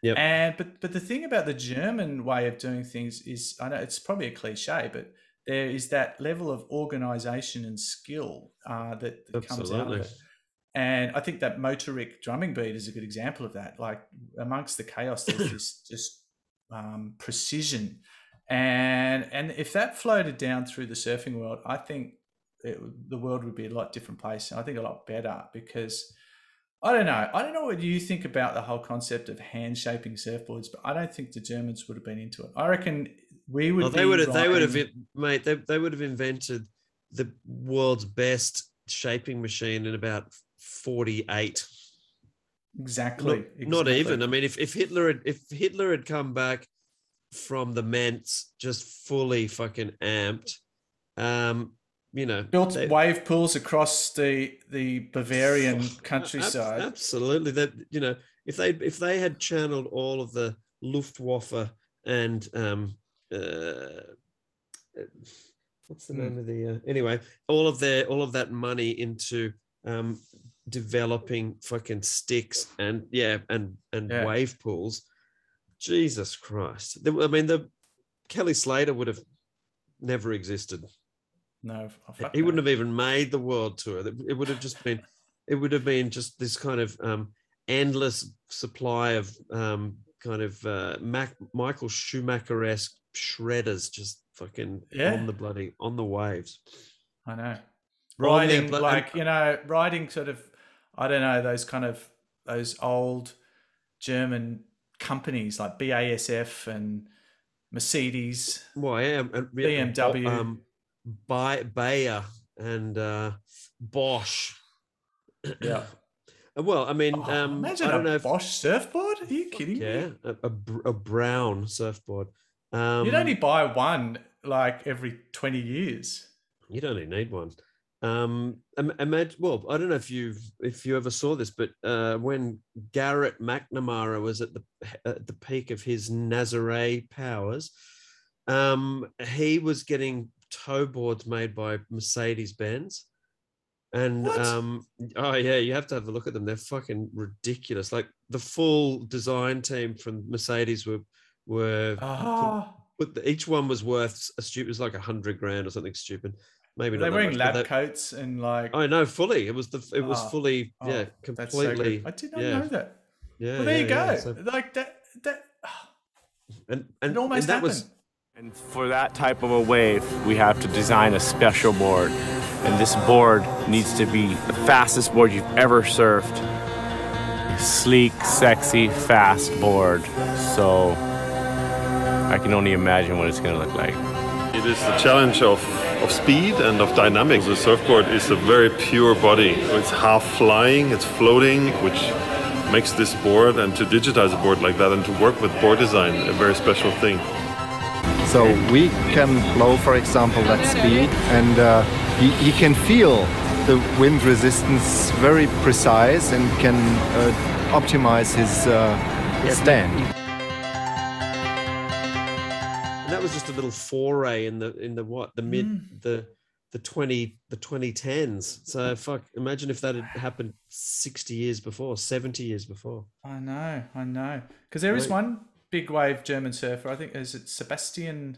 Yep. And but but the thing about the German way of doing things is I know it's probably a cliche, but there is that level of organization and skill uh, that, that comes out of it. And I think that motorik drumming beat is a good example of that. Like amongst the chaos, there's <clears throat> this just um, precision, and and if that floated down through the surfing world, I think it, the world would be a lot different place. And I think a lot better because I don't know. I don't know what you think about the whole concept of hand shaping surfboards, but I don't think the Germans would have been into it. I reckon we would. Well, they would have. They would have, mate. They, they would have invented the world's best shaping machine in about forty-eight. exactly. Not, not even. I mean, if, if Hitler had if Hitler had come back from the Ments just fully fucking amped, um, you know, built they- wave pools across the the Bavarian Ab- <laughs> countryside. Absolutely. That you know, if they if they had channeled all of the Luftwaffe and um uh what's the Hmm. name of the uh, anyway, all of their all of that money into um developing fucking sticks and yeah and and Yeah. wave pools. Jesus Christ. The- I mean the Kelly Slater would have never existed. No, oh, he no. wouldn't have even made the world tour. It would have just been, it would have been just this kind of um, endless supply of um, kind of uh, Mac, Michael Schumacher esque shredders, just fucking Yeah. on the bloody on the waves. I know. Riding like you know, riding sort of I don't know those kind of those old German companies like BASF and Mercedes. Well, yeah, and we had Bo- BMW. um, Bay- Bayer and uh, Bosch. Yeah. <clears throat> Uh, Well, I mean, Oh, um, imagine I don't a know if Bosch surfboard. Are you kidding yeah, me? a, a, a brown surfboard. Um, You'd only buy one like every twenty years. You'd only need one. Um, imagine. Well, I don't know if you've if you ever saw this, but uh, when Garrett McNamara was at the at the peak of his Nazare powers, um, he was getting tow boards made by Mercedes Benz. And What? um, oh yeah, you have to have a look at them. They're fucking ridiculous. Like the full design team from Mercedes were were Ah. but the- each one was worth a stupid. It was like a hundred grand or something stupid. Maybe They're wearing much, lab they- coats and like. I know fully. It was the. It was Oh, fully. oh, yeah, that's so completely. I did not yeah, know that. Yeah. well, there you go. yeah, so- Like that. That and and, it almost and that was happened. And for that type of a wave, we have to design a special board. And this board needs to be the fastest board you've ever surfed. A sleek, sexy, fast board. So I can only imagine what it's going to look like. It is the challenge of, of speed and of dynamics. The surfboard is a very pure body. It's half flying, it's floating, which makes this board and to digitize a board like that and to work with board design a very special thing. So we can blow, for example, that speed, and uh, he, he can feel the wind resistance very precise and can uh, optimize his, uh, stand. and that was just a little foray in the in the what the mid Mm. the the 20 the 2010s. So fuck, imagine if that had happened 60 years before, 70 years before. I know, I know. Because there is one big wave German surfer. I think is it Sebastian.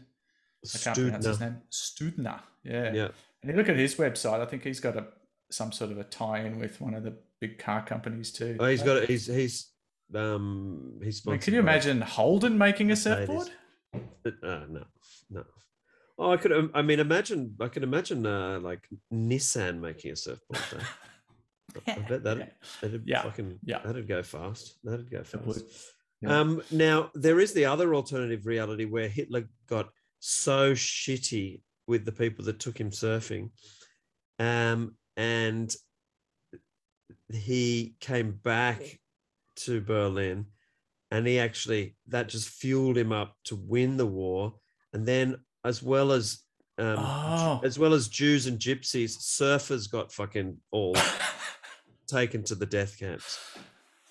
I can't pronounce his name. Steudtner. Yeah. Yeah. And you look at his website. I think he's got a some sort of a tie-in with one of the big car companies too. Oh, he's got it. He's he's um he's I mean, can you imagine Holden making a surfboard? Uh, no, no. Oh, I could. um, I mean, imagine. I can imagine uh, like Nissan making a surfboard. <laughs> I bet that that'd Yeah, fucking yeah. that'd go fast. That'd go fast. Yeah. Um, now there is the other alternative reality where Hitler got so shitty with the people that took him surfing, um, and he came back to Berlin, and he actually that just fueled him up to win the war, and then as well as um, Oh. as well as Jews and gypsies, surfers got fucking all <laughs> taken to the death camps.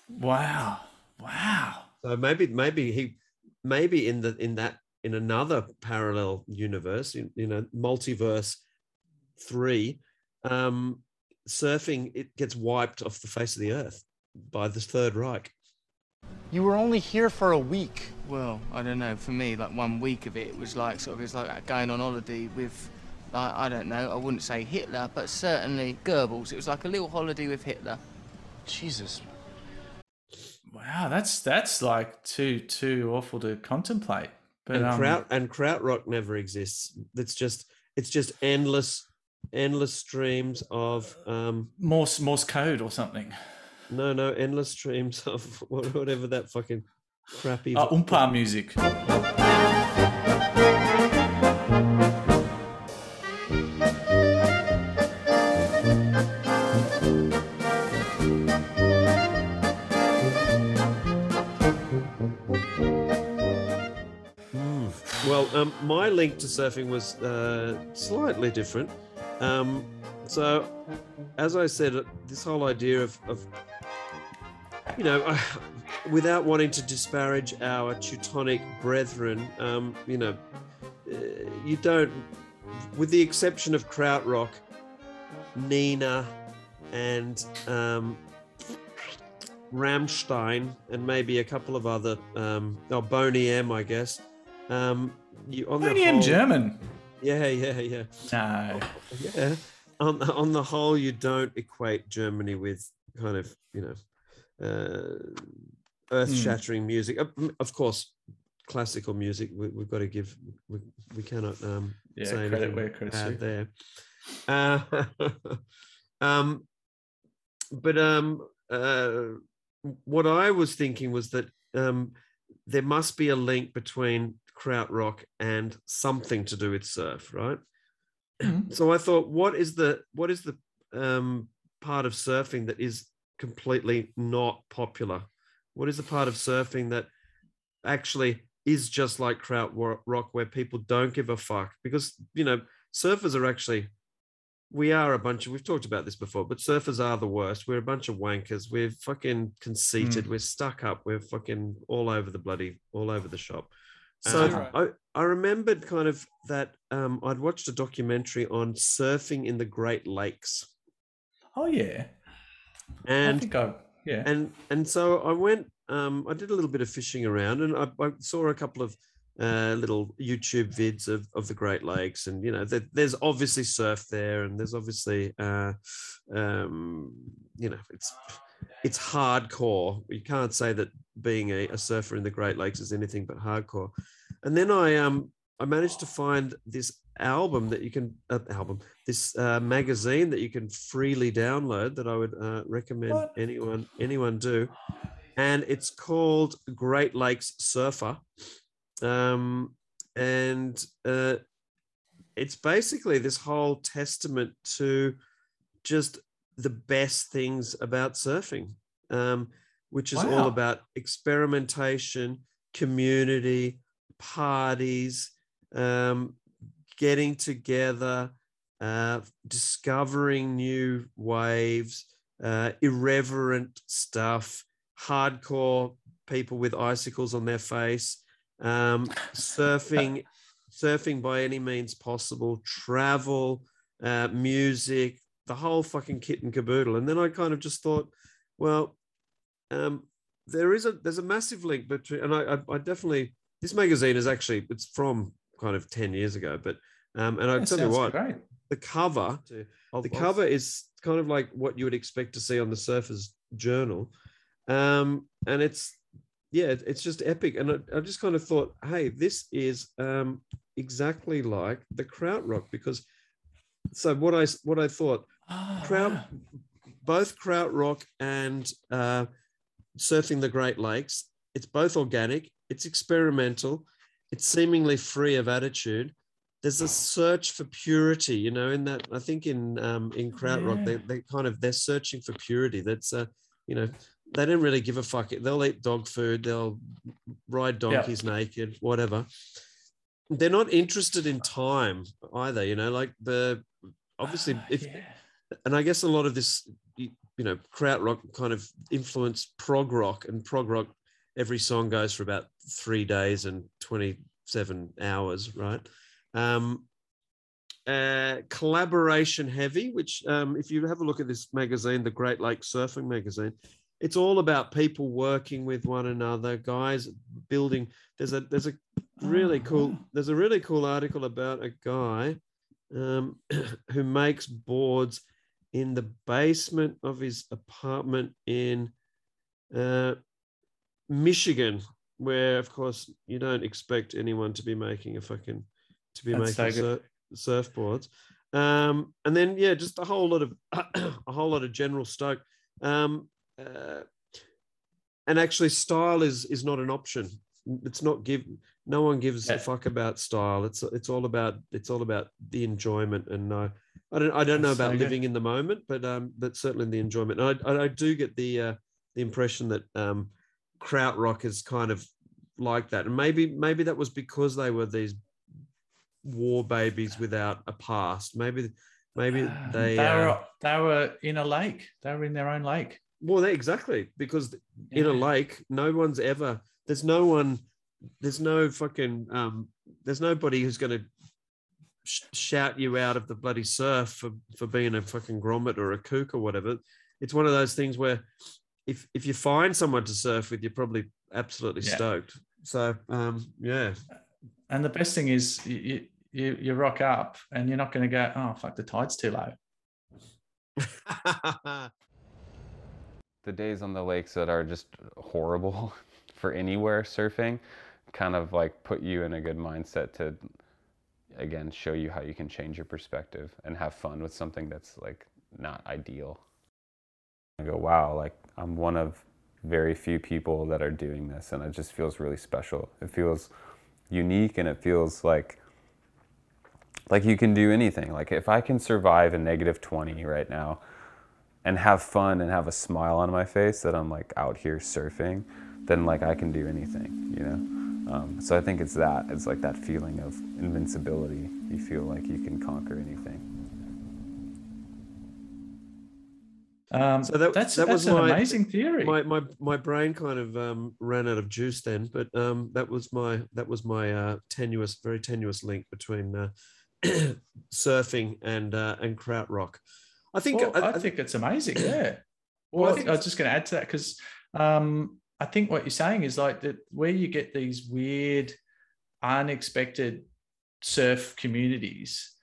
Wow. Wow. So maybe maybe he maybe in the in that in another parallel universe, you, you know, multiverse three, um, surfing it gets wiped off the face of the earth by the Third Reich. You were only here for a week. Well, I don't know. For me, like one week of it was like sort of it's like going on holiday with, like I don't know. I wouldn't say Hitler, but certainly Goebbels. It was like a little holiday with Hitler. Jesus. Wow, that's that's like too too awful to contemplate. But and um, kraut and krautrock never exists. It's just it's just endless endless streams of um Morse Morse code or something. no no endless streams of <laughs> whatever that fucking crappy Uh, Oompa music. Well, um, my link to surfing was uh, slightly different. Um, so, as I said, uh, this whole idea of, of you know, <laughs> without wanting to disparage our Teutonic brethren, um, you know, uh, you don't, with the exception of Krautrock, Nena, and um, Rammstein, and maybe a couple of other, um, oh, Boney M, I guess. Um, you on Boney the whole, Yeah, Yeah, yeah, yeah. No. Yeah. On on the whole, you don't equate Germany with kind of you know uh, earth-shattering music. Of- course, classical music. We, we've got to give. We, we cannot um, Yeah, say credit where credit's there. Uh, <laughs> um, but um, uh, what I was thinking was that um, there must be a link between krautrock and something to do with surf, right? <clears throat> So I thought, what is the what is the um, part of surfing that is completely not popular? What is the part of surfing that actually is just like krautrock, where people don't give a fuck? Because you know, surfers are actually we are a bunch of we've talked about this before, but surfers are the worst. We're a bunch of wankers. We're fucking conceited. Mm. We're stuck up. We're fucking all over the bloody all over the shop. So- So I, I remembered kind of that um, I'd watched a documentary on surfing in the Great Lakes. Oh yeah. And I think I yeah. and and so I went. Um, I did a little bit of fishing around, and I, I saw a couple of uh, little YouTube vids of, of the Great Lakes, and you know, there, there's obviously surf there, and there's obviously, uh, um, you know, it's it's hardcore. You can't say that being a, a surfer in the Great Lakes is anything but hardcore. And then I um I managed to find this album that you can uh, album this uh, magazine that you can freely download that I would uh, recommend anyone anyone do, and it's called Great Lakes Surfer, um, and uh, it's basically this whole testament to just the best things about surfing, um, which is all about experimentation, community, parties, um, getting together, uh, discovering new waves, uh, irreverent stuff, hardcore people with icicles on their face, um, surfing, <laughs> surfing by any means possible, travel, uh, music, the whole fucking kit and caboodle. And then I kind of just thought, well, um, there is a there's a massive link between, and I, I, I definitely this magazine is actually it's from kind of ten years ago, but um, and I tell you what, great. the cover, the cover is kind of like what you would expect to see on the Surfer's Journal, um, and it's yeah, it's just epic. And I, I just kind of thought, hey, this is um, exactly like the Krautrock because. So what I what I thought, Kraut, both Krautrock and uh, surfing the Great Lakes, it's both organic, it's experimental, it's seemingly free of attitude. There's a search for purity, you know, in that I think in um, in Krautrock, they they kind of they're searching for purity. That's uh, you know, they don't really give a fuck. They'll eat dog food, they'll ride donkeys naked, whatever. They're not interested in time either, you know, like the obviously if and I guess a lot of this, you know, krautrock kind of influenced prog rock, and prog rock, every song goes for about three days and 27 hours, right? Um, uh, collaboration heavy, which, um, if you have a look at this magazine, the Great Lake Surfing magazine, it's all about people working with one another, guys building. There's a there's a really cool there's a really cool article about a guy um, <clears throat> who makes boards in the basement of his apartment in uh, Michigan, where of course you don't expect anyone to be making a fucking to be That's making so sur- surfboards. Um, and then yeah, just a whole lot of <clears throat> a whole lot of general stoke. Um, uh, and actually, style is is not an option. It's not give. No one gives a fuck about style. It's it's all about it's all about the enjoyment. And uh, I don't I don't know That's so about good. living in the moment, but um, but certainly the enjoyment. And I I, I do get the uh, the impression that um, krautrock is kind of like that, and maybe maybe that was because they were these war babies without a past. Maybe maybe they they uh, were they were in a lake. They were in their own lake. well, they, exactly because in a lake, no one's ever. There's no one. There's no fucking. Um, there's nobody who's going to sh- shout you out of the bloody surf for for being a fucking grommet or a kook or whatever. It's one of those things where if if you find someone to surf with, you're probably absolutely Yeah. stoked. So um, yeah, And the best thing is you you, you rock up and you're not going to go, oh fuck, the tide's too low. <laughs> the days on the lakes that are just horrible <laughs> for anywhere surfing kind of like put you in a good mindset to again show you how you can change your perspective and have fun with something that's like not ideal. I go wow like i'm one of very few people that are doing this and it just feels really special. It feels unique and it feels like like you can do anything. Like if i can survive a negative 20 right now and have fun and have a smile on my face that I'm like out here surfing, then like I can do anything, you know. Um, so I think it's that. It's like that feeling of invincibility. You feel like you can conquer anything. Um, so that, that's that that's was an my, amazing theory. My, my my brain kind of um, ran out of juice then, but um, that was my that was my uh, tenuous, very tenuous link between uh, <clears throat> surfing and uh, and krautrock. I think Well, I, think it's amazing. Yeah. Well, Well, I I think think I was just going to add to that because um, I think what you're saying is like that where you get these weird, unexpected surf communities,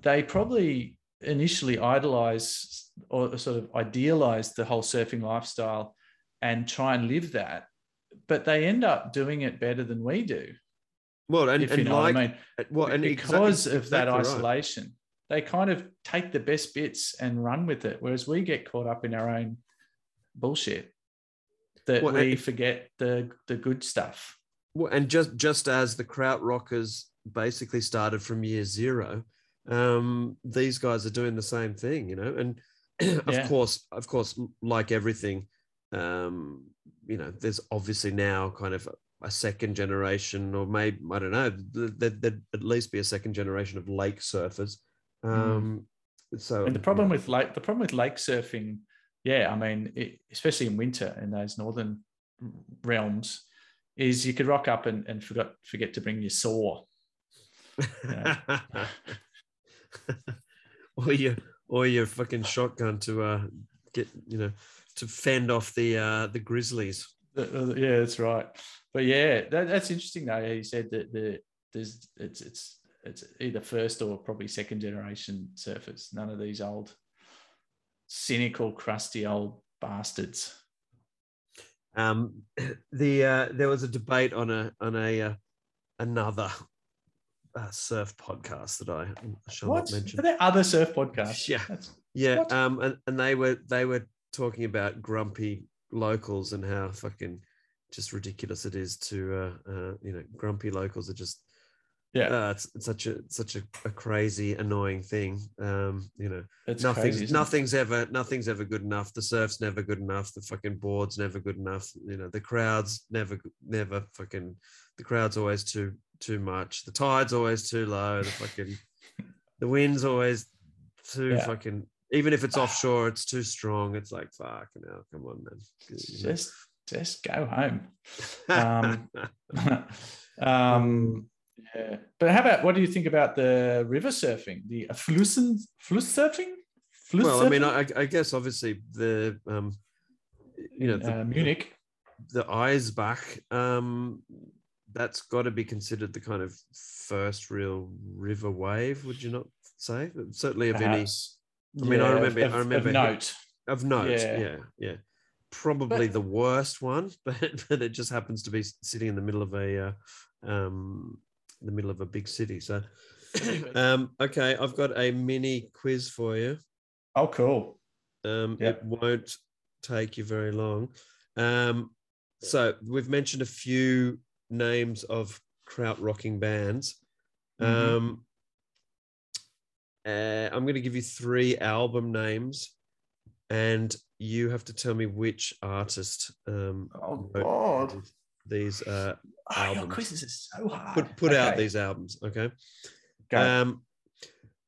they probably initially idolize or sort of idealize the whole surfing lifestyle and try and live that, but they end up doing it better than we do. Well, and, if and you know like, what I mean. well, and because of that exactly right. isolation, they kind of take the best bits and run with it, whereas we get caught up in our own bullshit that Well, we and- forget the the good stuff. Well, and just just as the krautrockers basically started from year zero, um, these guys are doing the same thing, you know. And <clears throat> of Yeah. course, of course, like everything, um, you know, there's obviously now kind of a second generation, or maybe I don't know, th- th- there'd at least be a second generation of lake surfers. Um, So Mm. and the problem with lake the problem with lake surfing, yeah, I mean, it, especially in winter in those northern realms, is you could rock up and, and forgot forget to bring your saw. You <laughs> know? or your or your fucking shotgun to uh get you know to fend off the uh the grizzlies. Yeah, that's right. But yeah, that, that's interesting though. He said that the there's it's it's it's either first or probably second generation surfers. None of these old cynical, crusty old bastards. Um, <clears throat> the uh, there was a debate on a on a uh, another uh, surf podcast that I shall What? not mention. Are there other surf podcasts? Yeah, yeah. Um, and, and they were they were talking about grumpy locals and how fucking just ridiculous it is to uh, uh you know grumpy locals are just yeah. Uh, it's, it's such a such a, a crazy annoying thing. Um you know It's nothing's crazy, isn't it? nothing's ever nothing's ever good enough. The surf's never good enough. The fucking board's never good enough. You know the crowd's never never fucking the crowd's always too too much. The tide's always too low. The fucking <laughs> the wind's always too Yeah. fucking even if it's offshore it's too strong. It's like fuck now come on man. Just just go home. <laughs> <laughs> Um, um, yeah. But how about what do you think about the river surfing, the Flussen Fluss surfing? Fluss well, I mean. I, I guess obviously the um, you know, the, Uh, Munich. the Eisbach, um, that's got to be considered the kind of first real river wave. Would you not say? Certainly of Perhaps. any. I mean, I remember. of- I of note. Of note, Yeah. yeah, yeah. Probably the worst one, <laughs> but, but it just happens to be sitting in the middle of a, uh, um, the middle of a big city. So, <coughs> um, okay, I've got a mini quiz for you. Oh, cool. Um, Yep. It won't take you very long. Um, so we've mentioned a few names of kraut rocking bands. Mhm. Um, uh, I'm going to give you three album names, and you have to tell me which artist. Um, oh wrote God. These uh, Oh, your albums. quizzes are so hard. Put put out these albums, okay? Um,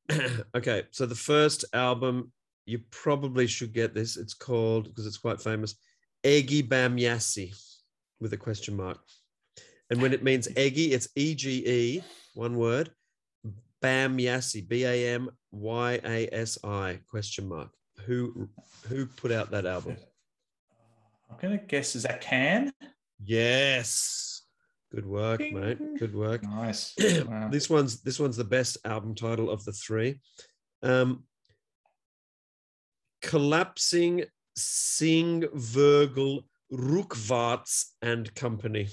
<clears throat> okay, so the first album, you probably should get this. It's called because it's quite famous, Ege Bamyasi, with a question mark. And when it means Ege, it's E G E, one word. Bamyasi, B A M Y A S I, question mark. Who who put out that album? I'm gonna guess is that Can? Yes. Good work, mate. Good work. Nice. <clears throat> Wow. this one's this one's the best album title of the three. Um, collapsing Sing Virgil Rukvarts and Company.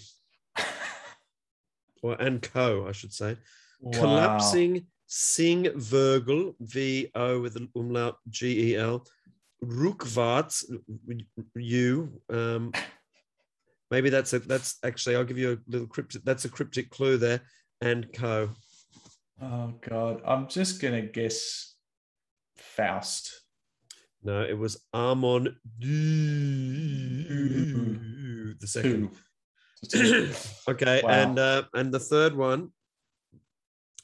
<laughs> or and Co, I should say. Wow. Collapsing Singvögel, V O with an umlaut G E L, Rückwärts, U, Um, maybe that's a that's actually I'll give you a little cryptic. That's a cryptic clue there. And Co. Oh God, I'm just gonna guess Faust. No, it was Amon Düül, the second. <clears throat> Okay, Wow. and uh, and the third one,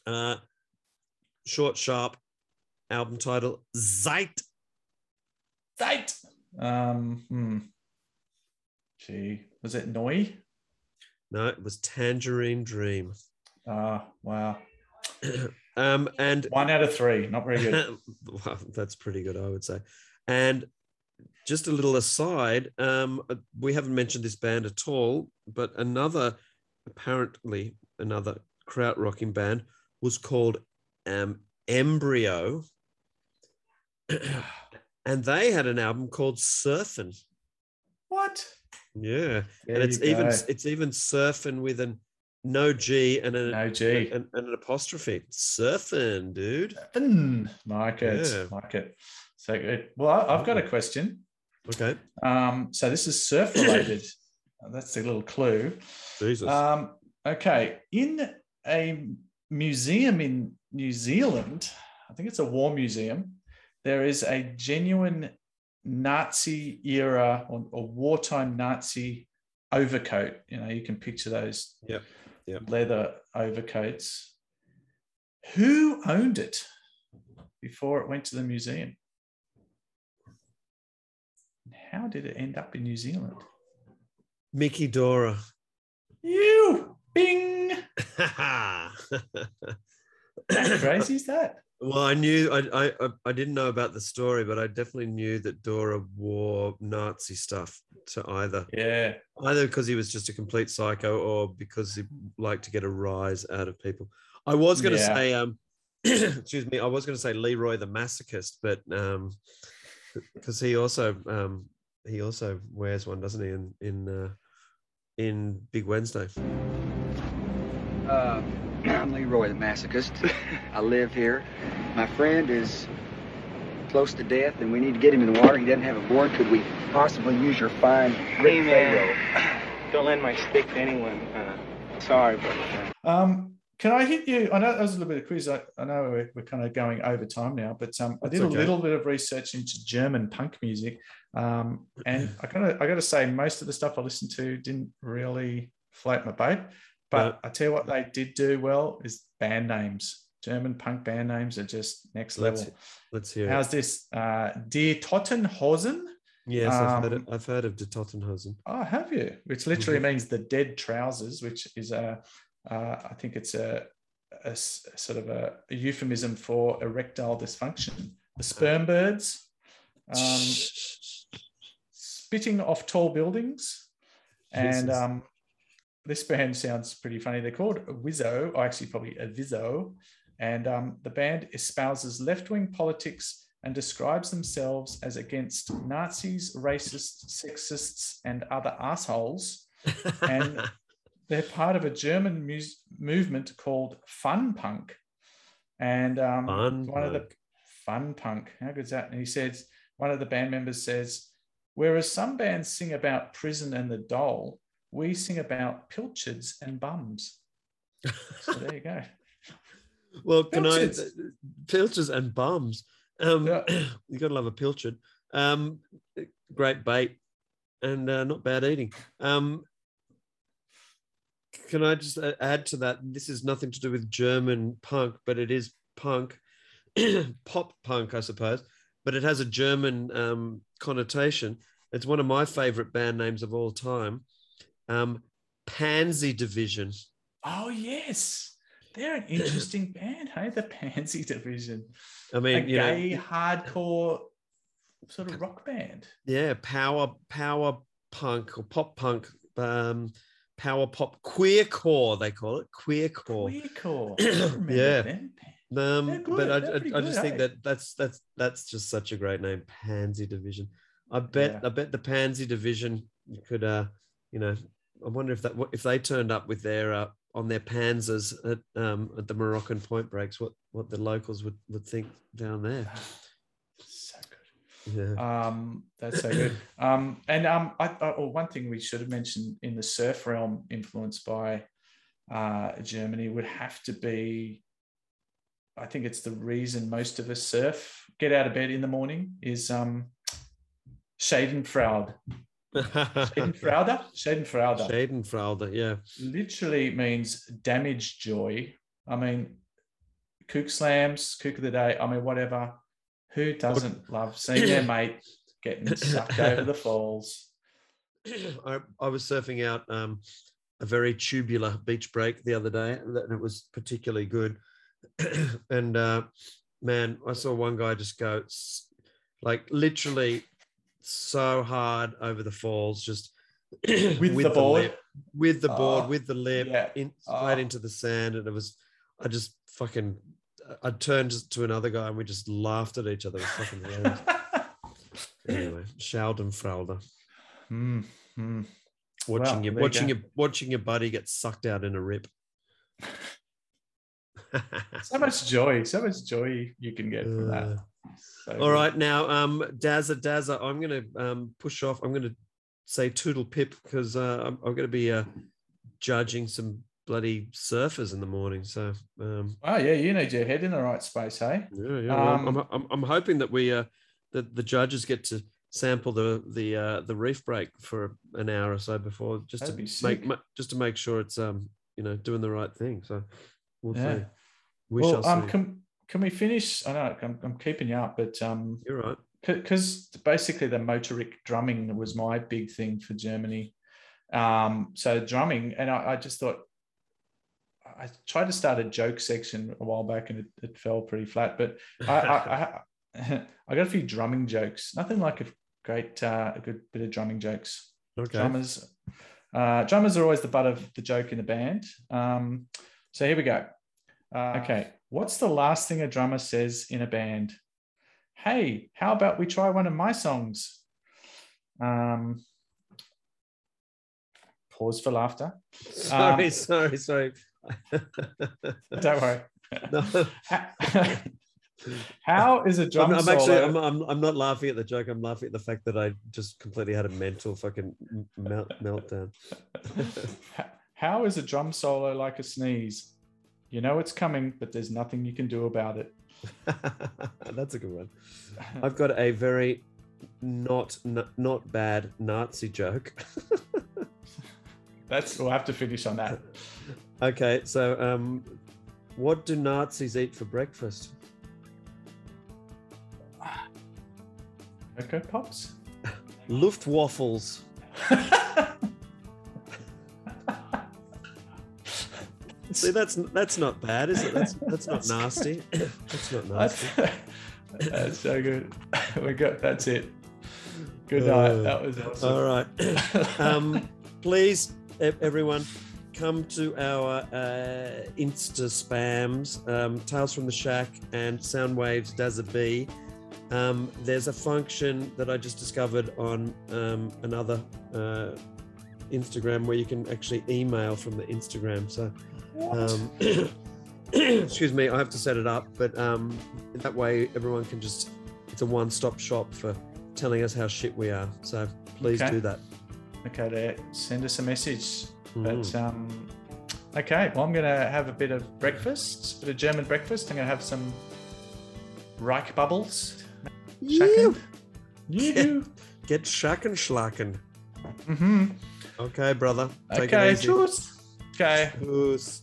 uh, short sharp, album title Zeit. Zeit. Um, hmm. Gee, was it Neu? No, it was Tangerine Dream. Ah, wow. <clears throat> um, and one out of three, not very good. <laughs> well, that's pretty good, I would say. And just a little aside, um, uh, we haven't mentioned this band at all, but another, apparently, another kraut rocking band was called um, Embryo, <clears throat> and they had an album called Surfin'. What? Yeah, There and it's even it's even surfing with an no G and an No G. and, and an apostrophe. Surfing, dude. Like it, Yeah. like it. So good. Well, I- I've got a question. Okay. Um, so this is surf related. <coughs> That's a little clue. Jesus. Um, okay. In a museum in New Zealand, I think it's a war museum, there is a genuine Nazi era or, or wartime Nazi overcoat. You know, you can picture those Yep. Yep. leather overcoats. Who owned it before it went to the museum? How did it end up in New Zealand? Mickey Dora. You bing. <laughs> How crazy is that? Well, I knew I, I I- I didn't know about the story, but I definitely knew that Dora wore Nazi stuff to either. Yeah. Either because he was just a complete psycho or because he liked to get a rise out of people. I was gonna Yeah. say um <clears throat> excuse me, I was gonna say Leroy the masochist, but um because he also um he also wears one, doesn't he, in in uh in Big Wednesday. Uh, <clears throat> I'm Leroy the masochist. <laughs> I live here. My friend is close to death, and we need to get him in the water. He doesn't have a board. Could we possibly use your fine Hey, man. <clears throat> Don't lend my stick to anyone. Uh, sorry, but uh, Um, can I hit you? I know that was a little bit of a quiz. I, I know we're, we're kind of going over time now, but um, I did okay. a little bit of research into German punk music, um, and I kind of I got to say most of the stuff I listened to didn't really float my boat. But I tell you what they did do well is band names. German punk band names are just next level. Let's let's hear it. How's this? Uh, Die Toten Hosen. Yes, I've heard Um, of, I've heard of the Toten Hosen. Oh, have you? Which literally Mhm. means the dead trousers, which is a, uh, I think it's a, a sort of a, a euphemism for erectile dysfunction. The Spermbirds, um, spitting off tall buildings, and um, this band sounds pretty funny. They're called WIZO, or actually probably a Vizzo, and um, the band espouses left-wing politics and describes themselves as against Nazis, racists, sexists, and other assholes. and <laughs> they're part of a German mus- movement called Fun Punk. And um, Fun one of the Fun Punk, how good's that? And he says, one of the band members says, whereas some bands sing about prison and the dole, we sing about pilchards and bums. So there you go. <laughs> Well, can Pilchards. I pilchards and bums? Um, <clears throat> you gotta love a pilchard. Um, great bait and uh, not bad eating. Um, can I just add to that? This is nothing to do with German punk, but it is punk, <clears throat> pop punk, I suppose. But it has a German um, connotation. It's one of my favorite band names of all time. Um, Pansy Division. Oh, yes. They're an <clears throat> interesting band, hey? The Pansy Division. I mean, a you know- gay, hardcore sort of rock band. yeah power power punk or pop punk um power pop queercore they call it queercore Queercore. <clears throat> I remember yeah them. um but i, I, pretty I just good, think that that's that's that's just such a great name pansy division i bet Yeah. i bet the pansy division could uh you know i wonder if that if they turned up with their uh on their panzers at um at the moroccan point breaks what what the locals would would think down there So good. yeah Um, that's so good. Um, and um, I, I, or one thing we should have mentioned in the surf realm, influenced by uh, Germany, would have to be. I think it's the reason most of us surf, get out of bed in the morning, is um, Schadenfreude. Schadenfreude? <laughs> Schadenfreude. Schadenfreude, yeah. Literally means damaged joy. I mean, kook slams, kook of the day. I mean, whatever. Who doesn't love seeing their <coughs> mate getting sucked over the falls? I, I was surfing out um, a very tubular beach break the other day, and it was particularly good. <coughs> and uh, man, I saw one guy just go like literally so hard over the falls, just <clears throat> With the board? lip, with the board, Oh, with the lip, yeah. in, Oh. right into the sand, and it was. I just fucking. I turned to another guy and we just laughed at each other. It was fucking hilarious. <laughs> anyway, Schadenfreude. Hmm, hmm. Watching Well, your there you watching your watching your buddy get sucked out in a rip. <laughs> <laughs> So much joy, so much joy you can get from that. So All good. right, now um Dazza Dazza, I'm gonna um push off. I'm gonna say toodle pip because uh, I'm, I'm gonna be uh judging some bloody surfers in the morning. So um Oh yeah, you need your head in the right space, hey? yeah, yeah. well, I'm, Um, I'm, I'm I'm hoping that we uh that the judges get to sample the the uh the reef break for an hour or so before just to be make sick. ma- just to make sure it's um you know doing the right thing. So we'll Yeah. see. We well, shall um, see. can can we finish? I know I'm, I'm keeping you up, but um, You're right. Because basically the motorik drumming was my big thing for Germany. Um, so drumming, and I, I just thought I tried to start a joke section a while back and it, it fell pretty flat. But I, I, <laughs> I, I got a few drumming jokes. Nothing like a great, uh, a good bit of drumming jokes. Okay. Drummers, uh, drummers are always the butt of the joke in the band. Um, so here we go. Uh, okay, what's the last thing a drummer says in a band? Hey, how about we try one of my songs? Um, pause for laughter. Sorry, Um, sorry, sorry. <laughs> Don't worry. <laughs> No. <laughs> How is a I'm, drum I'm actually, solo- I'm, I'm, I'm not laughing at the joke. I'm laughing at the fact that I just completely had a mental fucking melt, meltdown. How is a drum solo like a sneeze? You know it's coming, but there's nothing you can do about it. <laughs> That's a good one. I've got a very not n- not bad Nazi joke. That's we'll have to finish on that. okay, so um, what do Nazis eat for breakfast? Cocoa Pops? <laughs> Luftwaffles. <laughs> See, that's that's not bad, is it? That's that's not nasty. <laughs> That's not nasty. That's, <laughs> that's so good. <laughs> We got that's it. Good night. Uh, that was awesome. All right. um, please, everyone, come to our uh, Insta spams, um, Tales from the Shack and Soundwaves Does a B. Um, there's a function that I just discovered on um, another uh, Instagram where you can actually email from the Instagram. So, um, <clears throat> excuse me, I have to set it up, but um, that way everyone can just, it's a one stop shop for telling us how shit we are. So please Okay. do that. Okay, there. Send us a message. Mm. But um, okay, well, I'm gonna have a bit of breakfast, a bit of German breakfast. I'm gonna have some Reich bubbles. You You <laughs> get shaken schlacken. Mm-hmm. Okay, brother. Take Okay, tschüss. Okay. Tschüss.